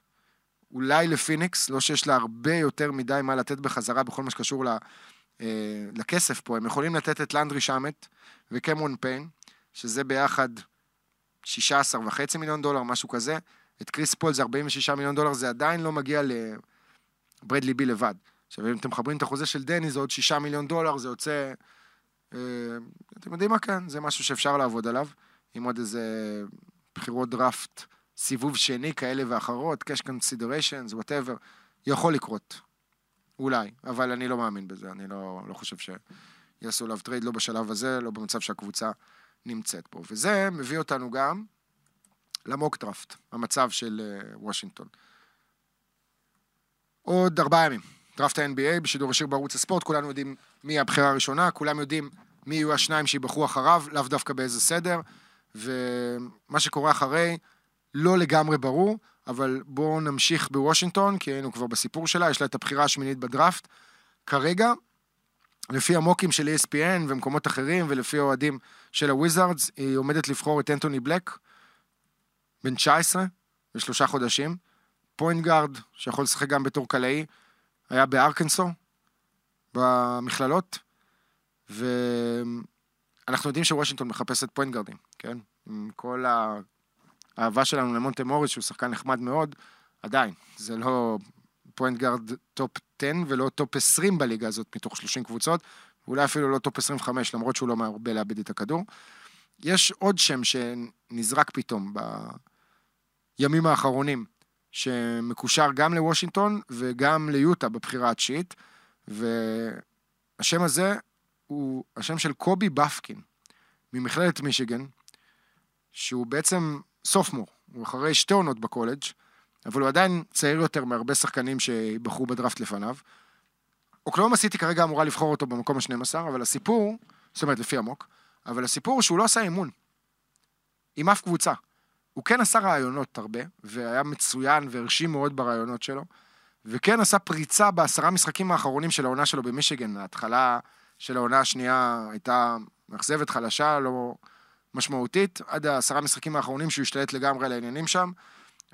אולי לפיניקס, לא שיש לה הרבה יותר מדי מה לתת בחזרה בכל מה שקשור ל, אה, לכסף פה. הם יכולים לתת את לנדרי שמט וקמרון פיין, שזה ביחד 16 וחצי מיליון דולר, משהו כזה. את קריס פול זה 46 מיליון דולר, זה עדיין לא מגיע לברדלי בי לבד. עכשיו, אם אתם מחברים את החוזה של דני, זה עוד 6 מיליון דולר, זה יוצא... אה, אתם יודעים מה כן? זה משהו שאפשר לעבוד עליו, עם עוד איזה בחירות דראפט סיבוב שני כאלה ואחרות, cash considerations, whatever, יכול לקרות. אולי, אבל אני לא מאמין בזה, אני לא, לא חושב שיעשו עליו טרייד, לא בשלב הזה, לא במצב שהקבוצה נמצאת פה. וזה מביא אותנו גם ל mock draft, המצב של אה, וושינגטון. עוד ארבעה ימים, דראפט ה-NBA בשידור ישיר בערוץ הספורט, כולנו יודעים מי הבחירה הראשונה, כולם יודעים מי יהיו השניים שיבחרו אחריו, לאו דווקא באיזה סדר, ומה שקורה אחרי, לא לגמרי ברור, אבל בואו נמשיך בוושינגטון, כי היינו כבר בסיפור שלה, יש לה את הבחירה השמינית בדראפט. כרגע, לפי המוקים של ESPN ומקומות אחרים, ולפי האוהדים של הוויזארדס, היא עומדת לבחור את אנטוני בלק, בן 19, ושלושה חודשים. פוינט גארד, שיכול לשחק גם בתור קלעי, היה בארקנסו, במכללות, ואנחנו יודעים שוושינגטון מחפשת פוינט גארדים, כן? עם כל האהבה שלנו למונטה מוריס, שהוא שחקן נחמד מאוד, עדיין, זה לא פוינט גארד טופ 10 ולא טופ 20 בליגה הזאת מתוך 30 קבוצות, ואולי אפילו לא טופ 25, למרות שהוא לא מרבה לאבד את הכדור. יש עוד שם שנזרק פתאום בימים האחרונים, שמקושר גם לוושינגטון וגם ליוטה בבחירה התשיעית, והשם הזה הוא השם של קובי בפקין, ממכללת מישיגן, שהוא בעצם סופמור, הוא אחרי שתי עונות בקולג', אבל הוא עדיין צעיר יותר מהרבה שחקנים שבחרו בדראפט לפניו. אוקלאומה סיטי כרגע אמורה לבחור אותו במקום ה-12, אבל הסיפור, זאת אומרת לפי עמוק, אבל הסיפור הוא שהוא לא עשה אימון. עם אף קבוצה. הוא כן עשה רעיונות הרבה, והיה מצוין והרשים מאוד ברעיונות שלו, וכן עשה פריצה בעשרה משחקים האחרונים של העונה שלו במישיגן. ההתחלה של העונה השנייה הייתה מאכזבת, חלשה, לא משמעותית, עד העשרה משחקים האחרונים שהוא השתלט לגמרי על העניינים שם.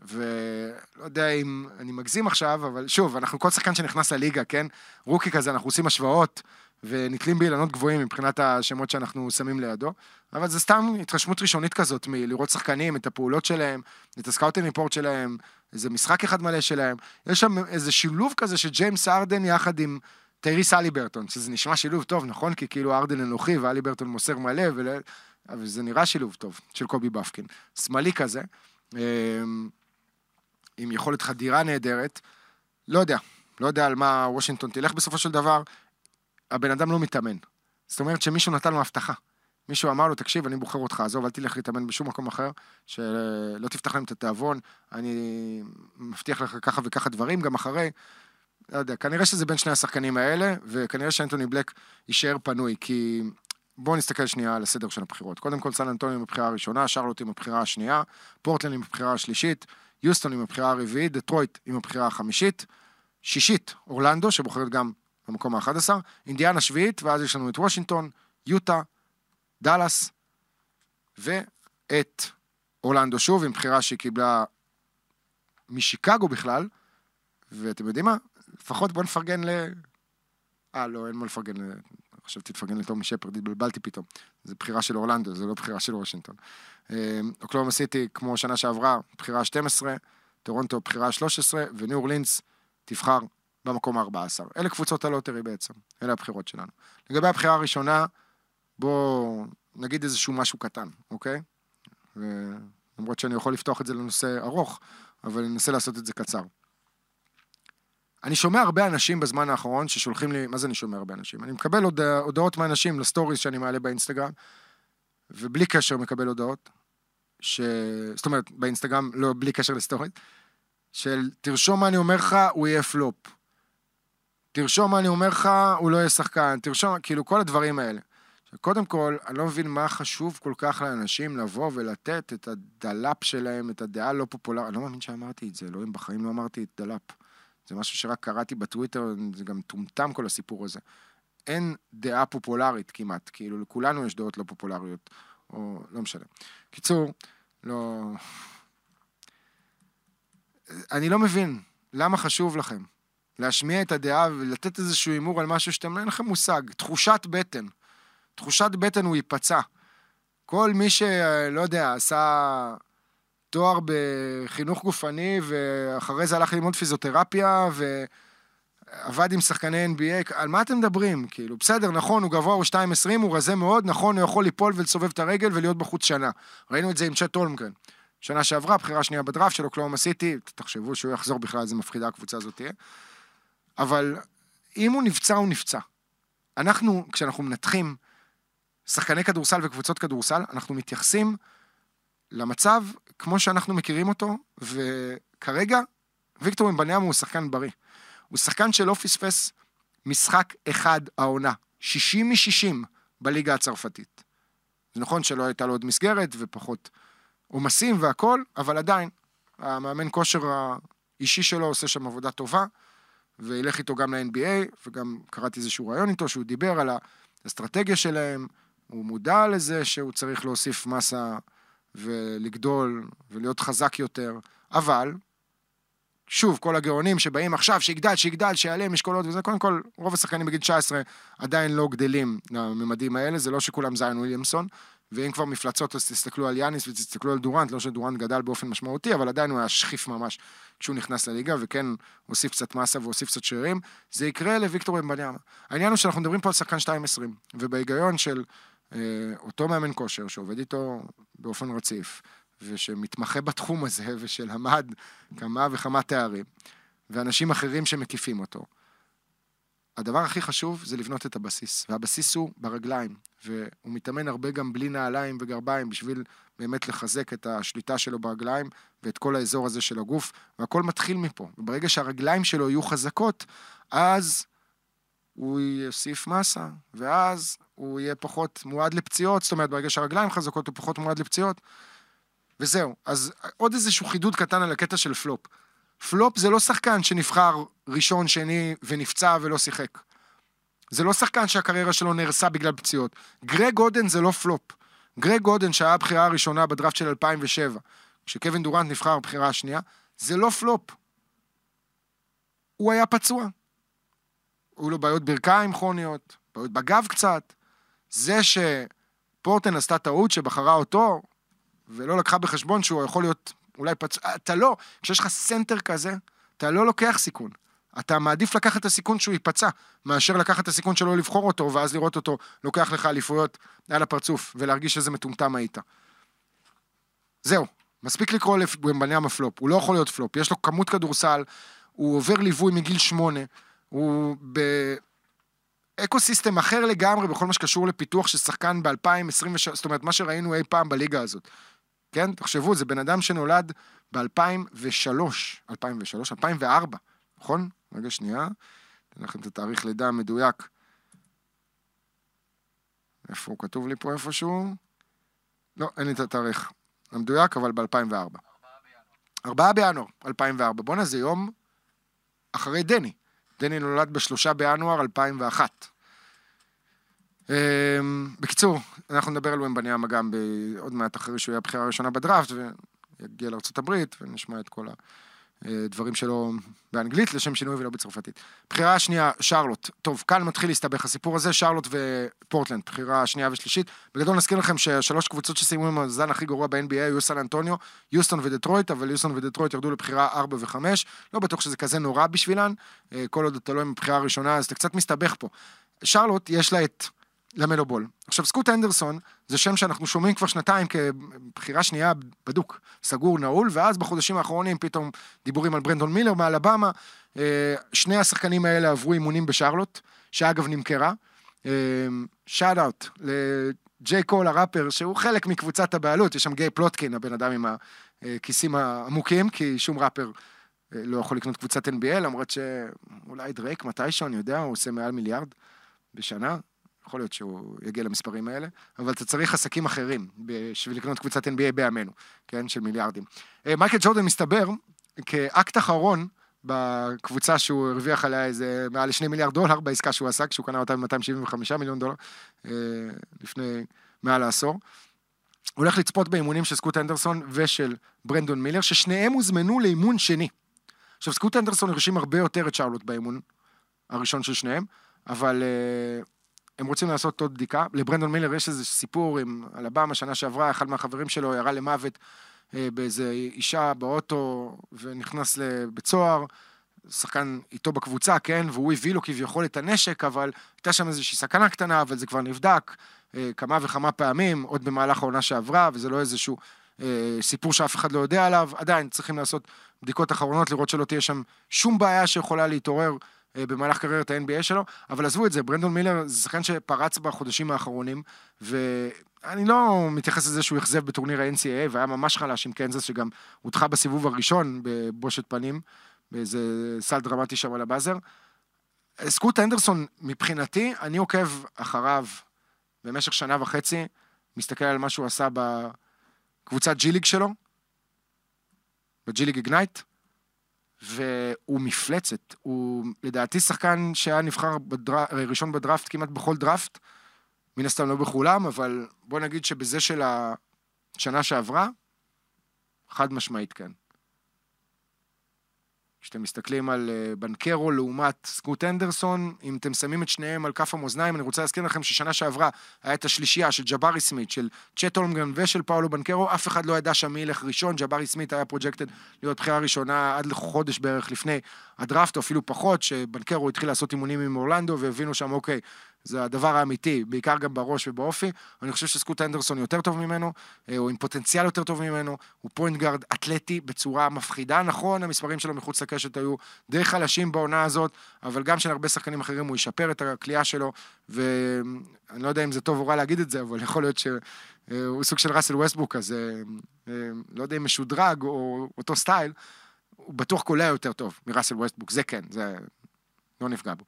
ולא יודע אם אני מגזים עכשיו, אבל שוב, אנחנו כל שחקן שנכנס לליגה, כן? רוקי כזה, אנחנו עושים השוואות, ונתלים באילנות גבוהים מבחינת השמות שאנחנו שמים לידו, אבל זה סתם התרשמות ראשונית כזאת מלראות שחקנים, את הפעולות שלהם, את ה scouting report שלהם, איזה משחק אחד מלא שלהם. יש שם איזה שילוב כזה של ג'יימס הארדן יחד עם טייריס הליברטון, שזה נשמע שילוב טוב, נכון? כי כאילו הארדן אנוכי והליברטון מוסר מלא, ול... אבל זה נראה שילוב טוב של קובי באפקין. שמאלי כזה. עם יכולת חדירה נהדרת. לא יודע, לא יודע על מה וושינגטון תלך בסופו של דבר. הבן אדם לא מתאמן. זאת אומרת שמישהו נתן לו הבטחה. מישהו אמר לו, תקשיב, אני בוחר אותך, עזוב, אל תלך להתאמן בשום מקום אחר, שלא תפתח להם את התיאבון, אני מבטיח לך ככה וככה דברים, גם אחרי, לא יודע, כנראה שזה בין שני השחקנים האלה, וכנראה שאנטוני בלק יישאר פנוי, כי בואו נסתכל שנייה על הסדר של הבחירות. קודם כל, סן אנטוני עם הבחירה הראשונה, שרלוט עם הבחירה השנייה, פורטלנד עם הבחירה השלישית, יוסטון עם הבחירה הרביעית, דטרויט עם הבחירה החמישית, שישית, אורלנדו, שבוחרת גם במקום ה-11, אינדיאנה שביעית, ואז יש לנו את וושינגטון, יוטה, דאלאס, ואת אורלנדו שוב, עם בחירה שהיא קיבלה משיקגו בכלל, ואתם יודעים מה? לפחות בואו נפרגן ל... אה, לא, אין מה לפרגן, חשבתי לפרגן לתומי שפרד, התבלבלתי פתאום. זו בחירה של אורלנדו, זו לא בחירה של וושינגטון. אמ, אוקלהומה סיטי, כמו שנה שעברה, בחירה 12, טורונטו בחירה 13, וניו אורלינס תבחר במקום ה-14. אלה קבוצות ה lottery בעצם, אלה הבחירות שלנו. לגבי הבחירה הראשונה, בואו נגיד איזשהו משהו קטן, אוקיי? למרות שאני יכול לפתוח את זה לנושא ארוך, אבל אני אנסה לעשות את זה קצר. אני שומע הרבה אנשים בזמן האחרון ששולחים לי, מה זה אני שומע הרבה אנשים? אני מקבל הודע, הודעות מאנשים לסטוריז שאני מעלה באינסטגרם, ובלי קשר מקבל הודעות, ש... זאת אומרת, באינסטגרם, לא, בלי קשר לסטוריז, של תרשום מה אני אומר לך, הוא יהיה פלופ. תרשום מה אני אומר לך, הוא לא יהיה שחקן, תרשום, כאילו, כל הדברים האלה. קודם כל, אני לא מבין מה חשוב כל כך לאנשים לבוא ולתת את הדל"פ שלהם, את הדעה הלא פופולרית. אני לא מאמין שאמרתי את זה, אלוהים, בחיים לא אמרתי את דל"פ. זה משהו שרק קראתי בטוויטר, זה גם טומטם כל הסיפור הזה. אין דעה פופולרית כמעט, כאילו לכולנו יש דעות לא פופולריות, או לא משנה. קיצור, לא... אני לא מבין למה חשוב לכם להשמיע את הדעה ולתת איזשהו הימור על משהו שאתם אין לכם מושג, תחושת בטן. תחושת בטן הוא ייפצע. כל מי שלא יודע, עשה תואר בחינוך גופני, ואחרי זה הלך ללמוד פיזיותרפיה, ועבד עם שחקני NBA, על מה אתם מדברים? כאילו, בסדר, נכון, הוא גבוה, הוא 2.20, הוא רזה מאוד, נכון, הוא יכול ליפול ולסובב את הרגל ולהיות בחוץ שנה. ראינו את זה עם צ'ט הולמגרן. שנה שעברה, בחירה שנייה בדראפט של אוקלאומה סיטי, תחשבו שהוא יחזור בכלל, איזה מפחידה הקבוצה הזאת תהיה. אבל אם הוא נפצע, הוא נפצע. אנחנו, כשאנחנו מנתחים שחקני כדורסל וקבוצות כדורסל, אנחנו מתייחסים למצב כמו שאנחנו מכירים אותו, וכרגע ויקטור מבניאמו הוא שחקן בריא. הוא שחקן שלא פספס משחק אחד העונה, 60 מ-60 בליגה הצרפתית. זה נכון שלא הייתה לו עוד מסגרת ופחות עומסים והכול, אבל עדיין, המאמן כושר האישי שלו עושה שם עבודה טובה, וילך איתו גם ל-NBA, וגם קראתי איזשהו רעיון איתו, שהוא דיבר על האסטרטגיה שלהם, הוא מודע לזה שהוא צריך להוסיף מסה ולגדול ולהיות חזק יותר, אבל, שוב, כל הגאונים שבאים עכשיו, שיגדל, שיגדל, שיעלה משקולות וזה, קודם כל, רוב השחקנים בגיל 19 עדיין לא גדלים לממדים האלה, זה לא שכולם זיין וויליאמסון, ואם כבר מפלצות אז תסתכלו על יאניס ותסתכלו על דורנט, לא שדורנט גדל באופן משמעותי, אבל עדיין הוא היה שכיף ממש כשהוא נכנס לליגה, וכן הוסיף קצת מסה והוסיף קצת שרירים, זה יקרה לוויקטור אמבניאמה. העניין הוא שאנחנו מדברים פה על שחקן 2.20, ובהיגיון של אותו מאמן כושר שעובד איתו באופן רציף, ושמתמחה בתחום הזה, ושלמד כמה וכמה תארים, ואנשים אחרים שמקיפים אותו. הדבר הכי חשוב זה לבנות את הבסיס, והבסיס הוא ברגליים, והוא מתאמן הרבה גם בלי נעליים וגרביים בשביל באמת לחזק את השליטה שלו ברגליים ואת כל האזור הזה של הגוף, והכל מתחיל מפה. וברגע שהרגליים שלו יהיו חזקות, אז הוא יוסיף מסה, ואז הוא יהיה פחות מועד לפציעות, זאת אומרת, ברגע שהרגליים חזקות הוא פחות מועד לפציעות, וזהו. אז עוד איזשהו חידוד קטן על הקטע של פלופ. פלופ זה לא שחקן שנבחר ראשון, שני, ונפצע ולא שיחק. זה לא שחקן שהקריירה שלו נהרסה בגלל פציעות. גרג אודן זה לא פלופ. גרג אודן, שהיה הבחירה הראשונה בדראפט של 2007, כשקווין דורנט נבחר בבחירה השנייה, זה לא פלופ. הוא היה פצוע. היו לו בעיות ברכיים כרוניות, בעיות בגב קצת. זה שפורטלנד עשתה טעות שבחרה אותו, ולא לקחה בחשבון שהוא יכול להיות אולי פצוע, אתה לא, כשיש לך סנטר כזה, אתה לא לוקח סיכון. אתה מעדיף לקחת את הסיכון שהוא ייפצע, מאשר לקחת את הסיכון שלא לבחור אותו, ואז לראות אותו לוקח לך אליפויות על הפרצוף, ולהרגיש איזה מטומטם היית. זהו, מספיק לקרוא לוומבניאמה פלופ, הוא לא יכול להיות פלופ, יש לו חוכמת כדורסל, הוא עובר ליווי מגיל שמונה, הוא באקו סיסטם אחר לגמרי בכל מה שקשור לפיתוח של שחקן ב-2023, זאת אומרת, מה שראינו אי פעם בליגה הזאת. כן? תחשבו, זה בן אדם שנולד ב-2003, 2003, 2004, נכון? רגע שנייה, אתן לכם את התאריך לידה המדויק. איפה הוא כתוב לי פה איפשהו? לא, אין לי את התאריך המדויק, אבל ב-2004. 4 בינואר 2004. בואנה, זה יום אחרי דני. דני נולד בשלושה בינואר 2001. אמ, בקיצור, אנחנו נדבר על ומבניאמה גם עוד מעט אחרי שהוא יהיה הבחירה הראשונה בדראפט, ויגיע לארה"ב, ונשמע את כל הדברים שלו באנגלית, לשם שינוי ולא בצרפתית. בחירה שנייה, שרלוט. טוב, כאן מתחיל להסתבך הסיפור הזה, שרלוט ופורטלנד, בחירה שנייה ושלישית. בגדול נזכיר לכם שהשלוש קבוצות שסיימו עם המאזן הכי גרוע ב-NBA היו סן אנטוניו, יוסטון ודטרויט, אבל יוסטון ודטרויט ירדו לבחירה 4 ו-5. לא בטוח שזה כזה נורא בשבילן, אה, כל עוד אתה לא עם הבחירה הראשונה, אז אתה קצת מסתבך פה. שרלוט, יש לה את... למלו בול. עכשיו, סקוט הנדרסון זה שם שאנחנו שומעים כבר שנתיים כבחירה שנייה בדוק, סגור, נעול, ואז בחודשים האחרונים פתאום דיבורים על ברנדון מילר מאלבמה. אה, שני השחקנים האלה עברו אימונים בשרלוט, שאגב נמכרה. shout אה, out לג'יי קול הראפר, שהוא חלק מקבוצת הבעלות, יש שם גייב פלוטקין, הבן אדם עם הכיסים העמוקים, כי שום ראפר אה, לא יכול לקנות קבוצת NBA, למרות שאולי דרייק מתישהו, אני יודע, הוא עושה מעל מיליארד בשנה, יכול להיות שהוא יגיע למספרים האלה, אבל אתה צריך עסקים אחרים בשביל לקנות קבוצת NBA בימינו, כן, של מיליארדים. אה, מייקל ג'ורדן מסתבר כאקט אחרון בקבוצה שהוא הרוויח עליה איזה מעל לשני מיליארד דולר בעסקה שהוא עשה, כשהוא קנה אותה ב-275 מיליון דולר אה, לפני מעל העשור. הוא הולך לצפות באימונים של סקוט אנדרסון ושל ברנדון מילר, ששניהם הוזמנו לאימון שני. עכשיו, סקוט אנדרסון הרשים הרבה יותר את שרלוט באימון הראשון של שניהם, אבל uh, הם רוצים לעשות עוד בדיקה. לברנדון מילר יש איזה סיפור עם אלבמה שנה שעברה, אחד מהחברים שלו ירה למוות אה, באיזה אישה באוטו ונכנס לבית סוהר. שחקן איתו בקבוצה, כן, והוא הביא לו כביכול את הנשק, אבל הייתה שם איזושהי סכנה קטנה, אבל זה כבר נבדק אה, כמה וכמה פעמים, עוד במהלך העונה שעברה, וזה לא איזשהו אה, סיפור שאף אחד לא יודע עליו. עדיין צריכים לעשות בדיקות אחרונות, לראות שלא תהיה שם שום בעיה שיכולה להתעורר במהלך קריירת ה-NBA שלו, אבל עזבו את זה, ברנדון מילר זה שחקן שפרץ בחודשים האחרונים, ואני לא מתייחס לזה שהוא אכזב בטורניר ה-NCAA, והיה ממש חלש עם קנזס, שגם הודחה בסיבוב הראשון בבושת פנים, באיזה סל דרמטי שם על הבאזר. סקוט אנדרסון, מבחינתי, אני עוקב אחריו במשך שנה וחצי, מסתכל על מה שהוא עשה בקבוצת ג'י ליג שלו, בג'י ליג איגנייט, והוא מפלצת. הוא לדעתי שחקן שהיה נבחר בדר... ראשון בדראפט כמעט בכל דראפט, מן הסתם לא בכולם, אבל בוא נגיד שבזה של השנה שעברה, חד משמעית כן. כשאתם מסתכלים על אה, בנקרו לעומת סקוט הנדרסון, אם אתם שמים את שניהם על כף המאזניים, אני רוצה להזכיר לכם ששנה שעברה היה את השלישייה של ג'בארי סמית, של צ'ט הולמגרן ושל פאולו בנקרו, אף אחד לא ידע שם מי ילך ראשון, ג'בארי סמית היה projected להיות בחירה ראשונה עד לחודש בערך לפני הדראפט, או אפילו פחות, שבנקרו התחיל לעשות אימונים עם אורלנדו, והבינו שם, אוקיי, זה הדבר האמיתי, בעיקר גם בראש ובאופי. אני חושב שסקוט הנדרסון יותר טוב ממנו, אה, הוא עם פוטנציאל יותר טוב ממנו, הוא פוינט גארד אתלטי בצורה מפחידה. נכון, המספרים שלו מחוץ לקשת היו די חלשים בעונה הזאת, אבל גם של הרבה שחקנים אחרים הוא ישפר את הקליעה שלו, ואני לא יודע אם זה טוב או רע להגיד את זה, אבל יכול להיות שהוא אה, סוג של ראסל ווסטבוק, אז אה, לא יודע אם משודרג או אותו סטייל, הוא בטוח קולע יותר טוב מראסל ווסטבוק, זה כן, זה לא נפגע בו.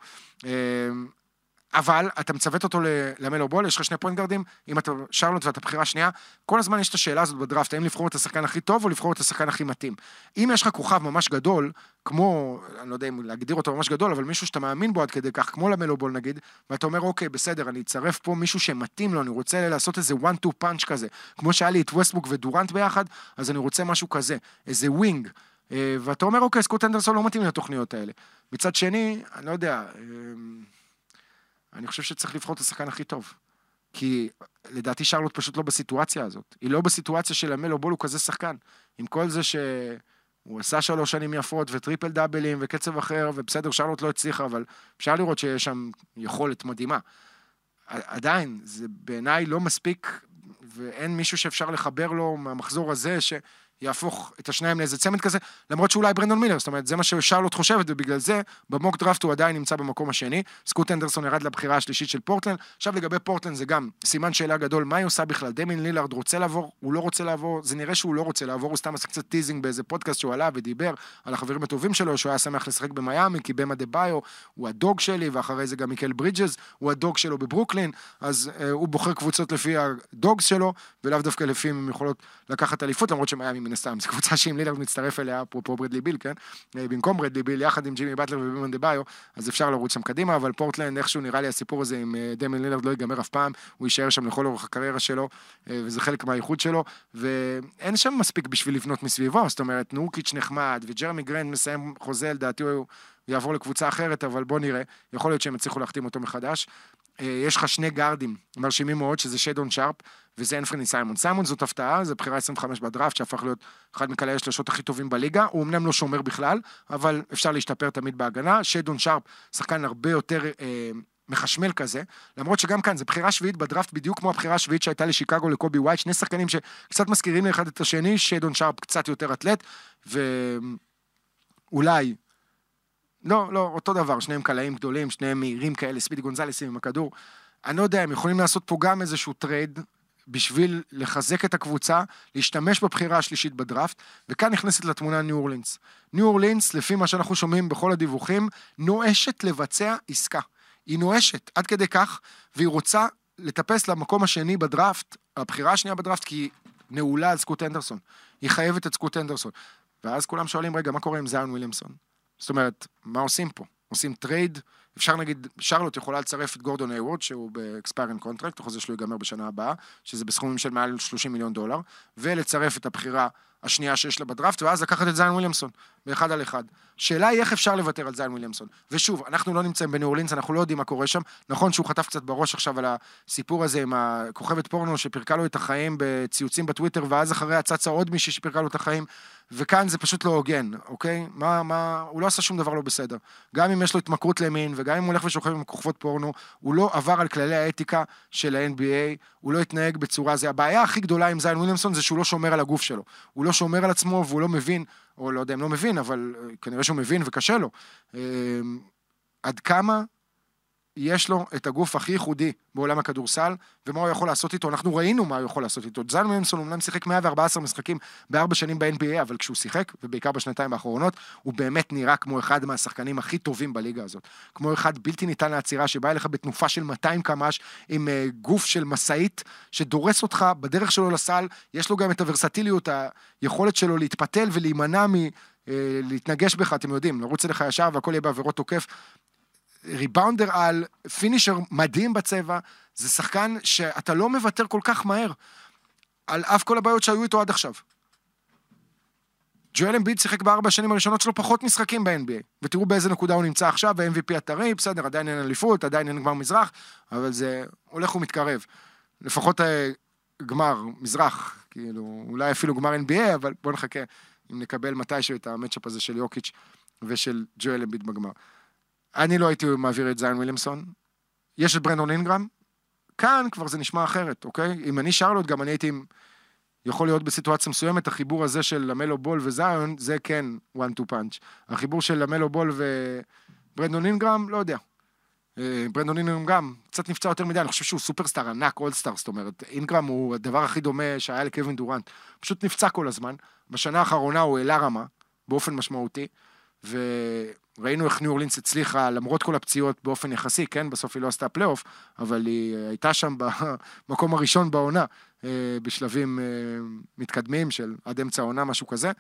אבל אתה מצוות אותו למלו בול, יש לך שני פוינט גארדים, אם אתה שרלוט ואתה בחירה שנייה, כל הזמן יש את השאלה הזאת בדראפט, האם לבחור את השחקן הכי טוב או לבחור את השחקן הכי מתאים. אם יש לך כוכב ממש גדול, כמו, אני לא יודע אם להגדיר אותו ממש גדול, אבל מישהו שאתה מאמין בו עד כדי כך, כמו למלו בול נגיד, ואתה אומר, אוקיי, בסדר, אני אצרף פה מישהו שמתאים לו, אני רוצה לעשות איזה one-two punch כזה, כמו שהיה לי את ווסטבוק ודורנט ביחד, אז אני רוצה משהו כזה, איזה wing. אה, ואתה אומר, אוקיי, סקוט הנדרסון לא מתאים לתוכניות האלה. מצד שני, אני לא יודע, אה, אני חושב שצריך לבחור את השחקן הכי טוב. כי לדעתי שרלוט פשוט לא בסיטואציה הזאת. היא לא בסיטואציה של המלו בול הוא כזה שחקן. עם כל זה שהוא עשה שלוש שנים יפות וטריפל דאבלים וקצב אחר, ובסדר, שרלוט לא הצליחה, אבל אפשר לראות שיש שם יכולת מדהימה. עדיין, זה בעיניי לא מספיק, ואין מישהו שאפשר לחבר לו מהמחזור הזה, ש... יהפוך את השניים לאיזה צמד כזה, למרות שאולי ברנדון מילר, זאת אומרת, זה מה ששרלוט חושבת, ובגלל זה ב mock draft הוא עדיין נמצא במקום השני. סקוט הנדרסון ירד לבחירה השלישית של פורטלנד. עכשיו לגבי פורטלנד זה גם סימן שאלה גדול, מה היא עושה בכלל? דמין לילארד רוצה לעבור, הוא לא רוצה לעבור, זה נראה שהוא לא רוצה לעבור, הוא סתם עשה קצת teasing באיזה פודקאסט שהוא עלה ודיבר על החברים הטובים שלו, שהוא היה שמח לשחק במיאמי, כי באם אדבאיו הוא ה dog שלי, ואחרי זה גם מיקל ברידג'ס, הוא ה dog שלו בברוקלין, אז אה, הוא בוחר קבוצות לפי ה dogs שלו, ולאו דווקא לפי אם הם יכולות לקחת אליפות, למרות שמיאמי מן הסתם, זו קבוצה שאם לילארד מצטרף אליה, אפרופו ברדלי ביל, כן? אה, במקום ברדלי ביל, יחד עם ג'ימי באטלר ובאם אדבאיו, אז אפשר לרוץ שם קדימה, אבל פורטלנד, איכשהו נראה לי הסיפור הזה עם אה, דמיאן לילארד לא ייגמר אף פעם, הוא יישאר שם לכל אורך הקריירה שלו, אה, וזה חלק מהייחוד שלו, ואין שם מספיק בשביל לבנות מסביבו, זאת אומרת, נורקיץ' נחמד, וג'רמי גרנט מסיים חוזה, לדעתי הוא יעבור לקבוצה אחרת, אבל בוא נראה, יכול להיות שהם יצליחו להחתים אותו מחדש. יש לך שני גארדים מרשימים מאוד, שזה שיידון שרפ, וזה אנפרני סיימון. סיימון זאת הפתעה, זה בחירה 25 בדראפט, שהפך להיות אחד מקלעי השלשות הכי טובים בליגה. הוא אמנם לא שומר בכלל, אבל אפשר להשתפר תמיד בהגנה. שיידון שרפ, שחקן הרבה יותר אה, מחשמל כזה, למרות שגם כאן, זו בחירה שביעית בדראפט, בדיוק כמו הבחירה השביעית שהייתה לשיקגו לקובי ווייט, שני שחקנים שקצת מזכירים לאחד את השני, שיידון שרפ קצת יותר אתלט, ואולי לא, לא, אותו דבר, שניהם קלעים גדולים, שניהם מהירים כאלה, ספידי גונזלסים עם הכדור. אני לא יודע, הם יכולים לעשות פה גם איזשהו טרייד, בשביל לחזק את הקבוצה, להשתמש בבחירה השלישית בדראפט, וכאן נכנסת לתמונה ניו אורלינס. ניו אורלינס, לפי מה שאנחנו שומעים בכל הדיווחים, נואשת לבצע עסקה. היא נואשת עד כדי כך, והיא רוצה לטפס למקום השני בדראפט, הבחירה השנייה בדראפט, כי היא נעולה על סקוט הנדרסון. היא חייבת את סקוט הנדרסון. ואז כולם שואלים, רגע, מה קורה עם זאיון וויליאמסון? זאת אומרת, מה עושים פה? עושים טרייד, אפשר נגיד, שרלוט יכולה לצרף את גורדון היוורד, שהוא ב expiring contract, החוזה שלו ייגמר בשנה הבאה, שזה בסכומים של מעל 30 מיליון דולר, ולצרף את הבחירה השנייה שיש לה בדראפט, ואז לקחת את זיין וויליאמסון, באחד על אחד. שאלה היא איך אפשר לוותר על זיין וויליאמסון. ושוב, אנחנו לא נמצאים בניו אורלינס, אנחנו לא יודעים מה קורה שם. נכון שהוא חטף קצת בראש עכשיו על הסיפור הזה עם הכוכבת פורנו שפירקה לו את החיים בציוצים בטוויטר, ואז אחריה צצה עוד מישהי שפירקה לו את החיים, וכאן זה פשוט לא הוגן, אוקיי? מה, מה, הוא לא עשה שום דבר לא בסדר. גם אם יש לו התמכרות למין, וגם אם הוא הולך ושוכב עם כוכבות פורנו, הוא לא עבר על כללי האתיקה של ה-NBA, הוא לא התנהג בצורה זה. הבעיה הכי גדולה עם זיין וויליאמסון זה שהוא לא שומר על הגוף שלו. הוא לא שומר על עצמו והוא לא מבין, או לא יודע אם לא מבין, אבל אה, כנראה שהוא מבין וקשה לו. אה, עד כמה יש לו את הגוף הכי ייחודי בעולם הכדורסל, ומה הוא יכול לעשות איתו, אנחנו ראינו מה הוא יכול לעשות איתו. זן מנסון אומנם שיחק 114 משחקים בארבע שנים ב-NBA, אבל כשהוא שיחק, ובעיקר בשנתיים האחרונות, הוא באמת נראה כמו אחד מהשחקנים הכי טובים בליגה הזאת. כמו אחד בלתי ניתן לעצירה, שבא אליך בתנופה של 200 קמ"ש, עם uh, גוף של משאית, שדורס אותך בדרך שלו לסל, יש לו גם את הוורסטיליות, היכולת שלו להתפתל ולהימנע מ... Uh, להתנגש בך, אתם יודעים, לרוץ אליך ישר והכל יהיה בעבירות תוקף. ריבאונדר על, פינישר מדהים בצבע, זה שחקן שאתה לא מוותר כל כך מהר, על אף כל הבעיות שהיו איתו עד עכשיו. ג'ואל אמביד שיחק בארבע השנים הראשונות שלו פחות משחקים ב-NBA, ותראו באיזה נקודה הוא נמצא עכשיו, ב-MVP הטרי, בסדר, עדיין אין אליפות, עדיין אין גמר מזרח, אבל זה הולך ומתקרב. לפחות אה, גמר מזרח, כאילו, אולי אפילו גמר NBA, אבל בואו נחכה אם נקבל מתישהו את המצ'אפ הזה של יוקיץ' ושל ג'ואל אמביד בגמר. אני לא הייתי מעביר את זיין וויליאמסון. יש את ברנדון אינגרם, כאן כבר זה נשמע אחרת, אוקיי? אם אני שרלוט, גם אני הייתי יכול להיות בסיטואציה מסוימת, החיבור הזה של למלו בול וזיון, זה כן one to punch. החיבור של למלו בול וברנדון אינגרם, לא יודע. אה, ברנדון אינגרם גם קצת נפצע יותר מדי, אני חושב שהוא סופרסטאר ענק, אולסטאר, זאת אומרת, אינגרם הוא הדבר הכי דומה שהיה לקווין דורנט. פשוט נפצע כל הזמן. בשנה האחרונה הוא העלה רמה, באופן משמעותי. וראינו איך ניו אורלינס הצליחה, למרות כל הפציעות באופן יחסי, כן, בסוף היא לא עשתה פלייאוף, אבל היא הייתה שם במקום הראשון בעונה, אה, בשלבים אה, מתקדמים של עד אמצע העונה, משהו כזה.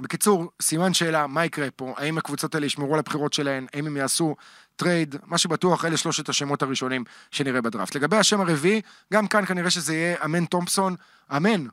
בקיצור, סימן שאלה, מה יקרה פה? האם הקבוצות האלה ישמרו על הבחירות שלהן? האם הם יעשו טרייד? מה שבטוח, אלה שלושת השמות הראשונים שנראה בדראפט. לגבי השם הרביעי, גם כאן כנראה שזה יהיה אמן תומפסון. אמן,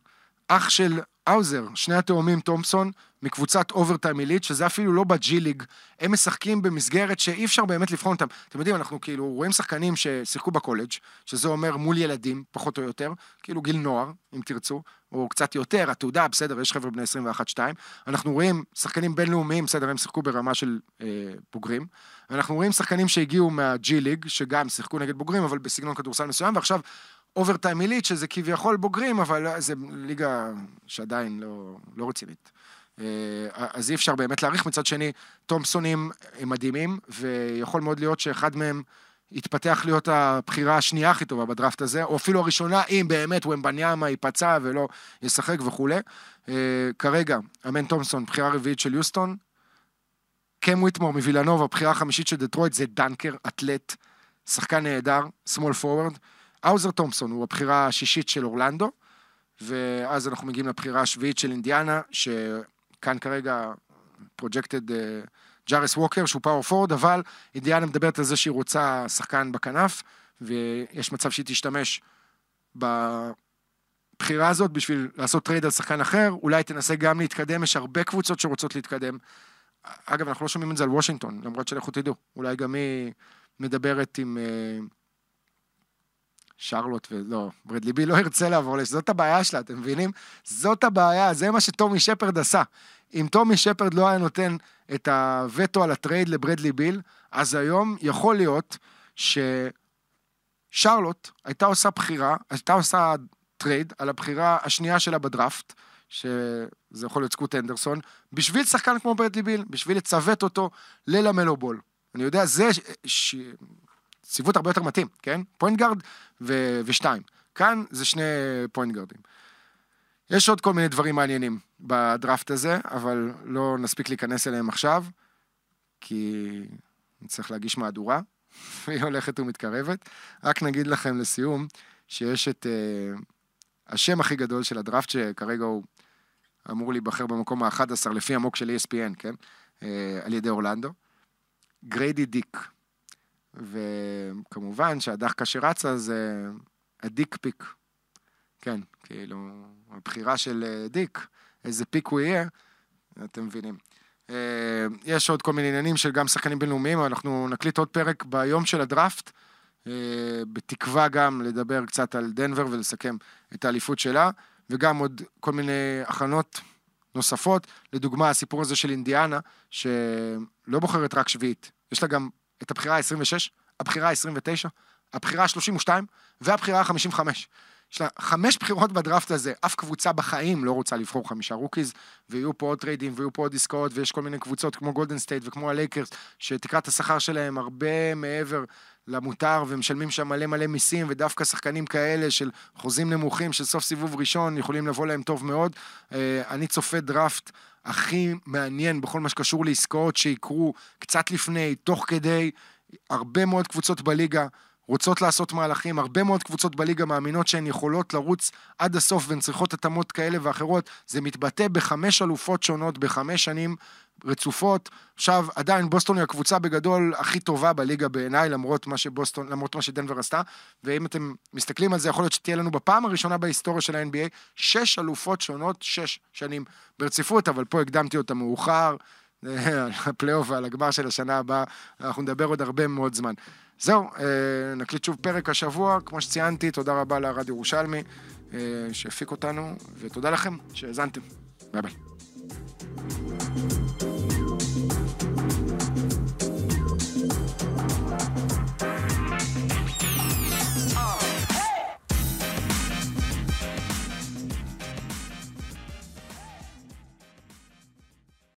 אח של אוסאר, שני התאומים תומפסון, מקבוצת אוברטיים אליט, שזה אפילו לא בג'י ליג, הם משחקים במסגרת שאי אפשר באמת לבחון אותם. אתם יודעים, אנחנו כאילו רואים שחקנים ששיחקו בקולג', שזה אומר מול ילדים, פחות או יותר, כאילו גיל נוער, אם תרצו, או קצת יותר, התעודה, בסדר, יש חבר'ה בני 21-2. אנחנו רואים שחקנים בינלאומיים, בסדר, הם שיחקו ברמה של אה, בוגרים. אנחנו רואים שחקנים שהגיעו מהג'י ליג, שגם שיחקו נגד בוגרים, אבל בסגנון כדורסל מסוים, ועכשיו אוברטיים עילית, שזה כביכול בוגרים, אבל זה ליגה שעדיין לא, לא רצינית. אה, אז אי אפשר באמת להעריך. מצד שני, תומפסונים הם מדהימים, ויכול מאוד להיות שאחד מהם יתפתח להיות הבחירה השנייה הכי טובה בדראפט הזה, או אפילו הראשונה, אם באמת ומבניאמה ייפצע ולא ישחק וכולי. אה, כרגע, אמן תומפסון, בחירה רביעית של יוסטון. קם ויטמור מווילנובה, בחירה חמישית של דטרויט, זה דנקר, אתלט, שחקן נהדר, small forward. אוסר תומפסון הוא הבחירה השישית של אורלנדו, ואז אנחנו מגיעים לבחירה השביעית של אינדיאנה, שכאן כרגע projected ג'ארס ווקר, שהוא power forward, אבל אינדיאנה מדברת על זה שהיא רוצה שחקן בכנף, ויש מצב שהיא תשתמש בבחירה הזאת בשביל לעשות טרייד על שחקן אחר, אולי תנסה גם להתקדם, יש הרבה קבוצות שרוצות להתקדם. אגב, אנחנו לא שומעים את זה על וושינגטון, למרות שלכו תדעו, אולי גם היא מדברת עם... Uh, שרלוט ולא, ברדלי ביל לא ירצה לעבור לשם, זאת הבעיה שלה, אתם מבינים? זאת הבעיה, זה מה שטומי שפרד עשה. אם טומי שפרד לא היה נותן את הווטו על הטרייד לברדלי ביל, אז היום יכול להיות ששרלוט הייתה עושה בחירה, הייתה עושה טרייד על הבחירה השנייה שלה בדראפט, שזה יכול להיות סקוט הנדרסון, בשביל שחקן כמו ברדלי ביל, בשביל לצוות אותו ללמלו בול. אני יודע, זה ש... ציוות הרבה יותר מתאים, כן? point guard ו- ושתיים. כאן זה שני פוינט גארדים. יש עוד כל מיני דברים מעניינים בדראפט הזה, אבל לא נספיק להיכנס אליהם עכשיו, כי נצטרך להגיש מהדורה, והיא הולכת ומתקרבת. רק נגיד לכם לסיום, שיש את uh, השם הכי גדול של הדראפט, שכרגע הוא אמור להיבחר במקום ה-11 לפי ה mock של ESPN, כן? Uh, על ידי אורלנדו. גריידי דיק. וכמובן שהדאחקה שרצה זה ה dick pick. כן, כאילו, הבחירה של אה, דיק, איזה pick הוא יהיה, אתם מבינים. אה, יש עוד כל מיני עניינים של גם שחקנים בינלאומיים, אנחנו נקליט עוד פרק ביום של הדראפט, אה, בתקווה גם לדבר קצת על דנבר ולסכם את האליפות שלה, וגם עוד כל מיני הכנות נוספות, לדוגמה הסיפור הזה של אינדיאנה, שלא בוחרת רק שביעית, יש לה גם את הבחירה ה-26, הבחירה ה-29, הבחירה ה-32 והבחירה ה-55. יש לה חמש בחירות בדראפט הזה, אף קבוצה בחיים לא רוצה לבחור חמישה rookies, ויהיו פה עוד טריידים ויהיו פה עוד עסקאות, ויש כל מיני קבוצות כמו גולדן סטייט וכמו הלייקרס, שתקרת השכר שלהם הרבה מעבר למותר, ומשלמים שם מלא מלא מיסים, ודווקא שחקנים כאלה של חוזים נמוכים, של סוף סיבוב ראשון, יכולים לבוא להם טוב מאוד. אה, אני צופה דראפט הכי מעניין בכל מה שקשור לעסקאות שיקרו קצת לפני, תוך כדי, הרבה מאוד קבוצות בליגה רוצות לעשות מהלכים, הרבה מאוד קבוצות בליגה מאמינות שהן יכולות לרוץ עד הסוף והן צריכות התאמות כאלה ואחרות. זה מתבטא בחמש אלופות שונות בחמש שנים רצופות. עכשיו, עדיין בוסטון היא הקבוצה בגדול הכי טובה בליגה בעיניי, למרות מה שבוסטון, למרות מה שדנבר עשתה. ואם אתם מסתכלים על זה, יכול להיות שתהיה לנו בפעם הראשונה בהיסטוריה של ה-NBA, שש אלופות שונות, שש שנים ברציפות, אבל פה הקדמתי את המאוחר. על הפלייאוף ועל הגמר של השנה הבאה, אנחנו נדבר עוד הרבה מאוד זמן. זהו, אה, נקליט שוב פרק השבוע, כמו שציינתי, תודה רבה לרדיו ירושלמי אה, שהפיק אותנו, ותודה לכם שהאזנתם. ביי ביי.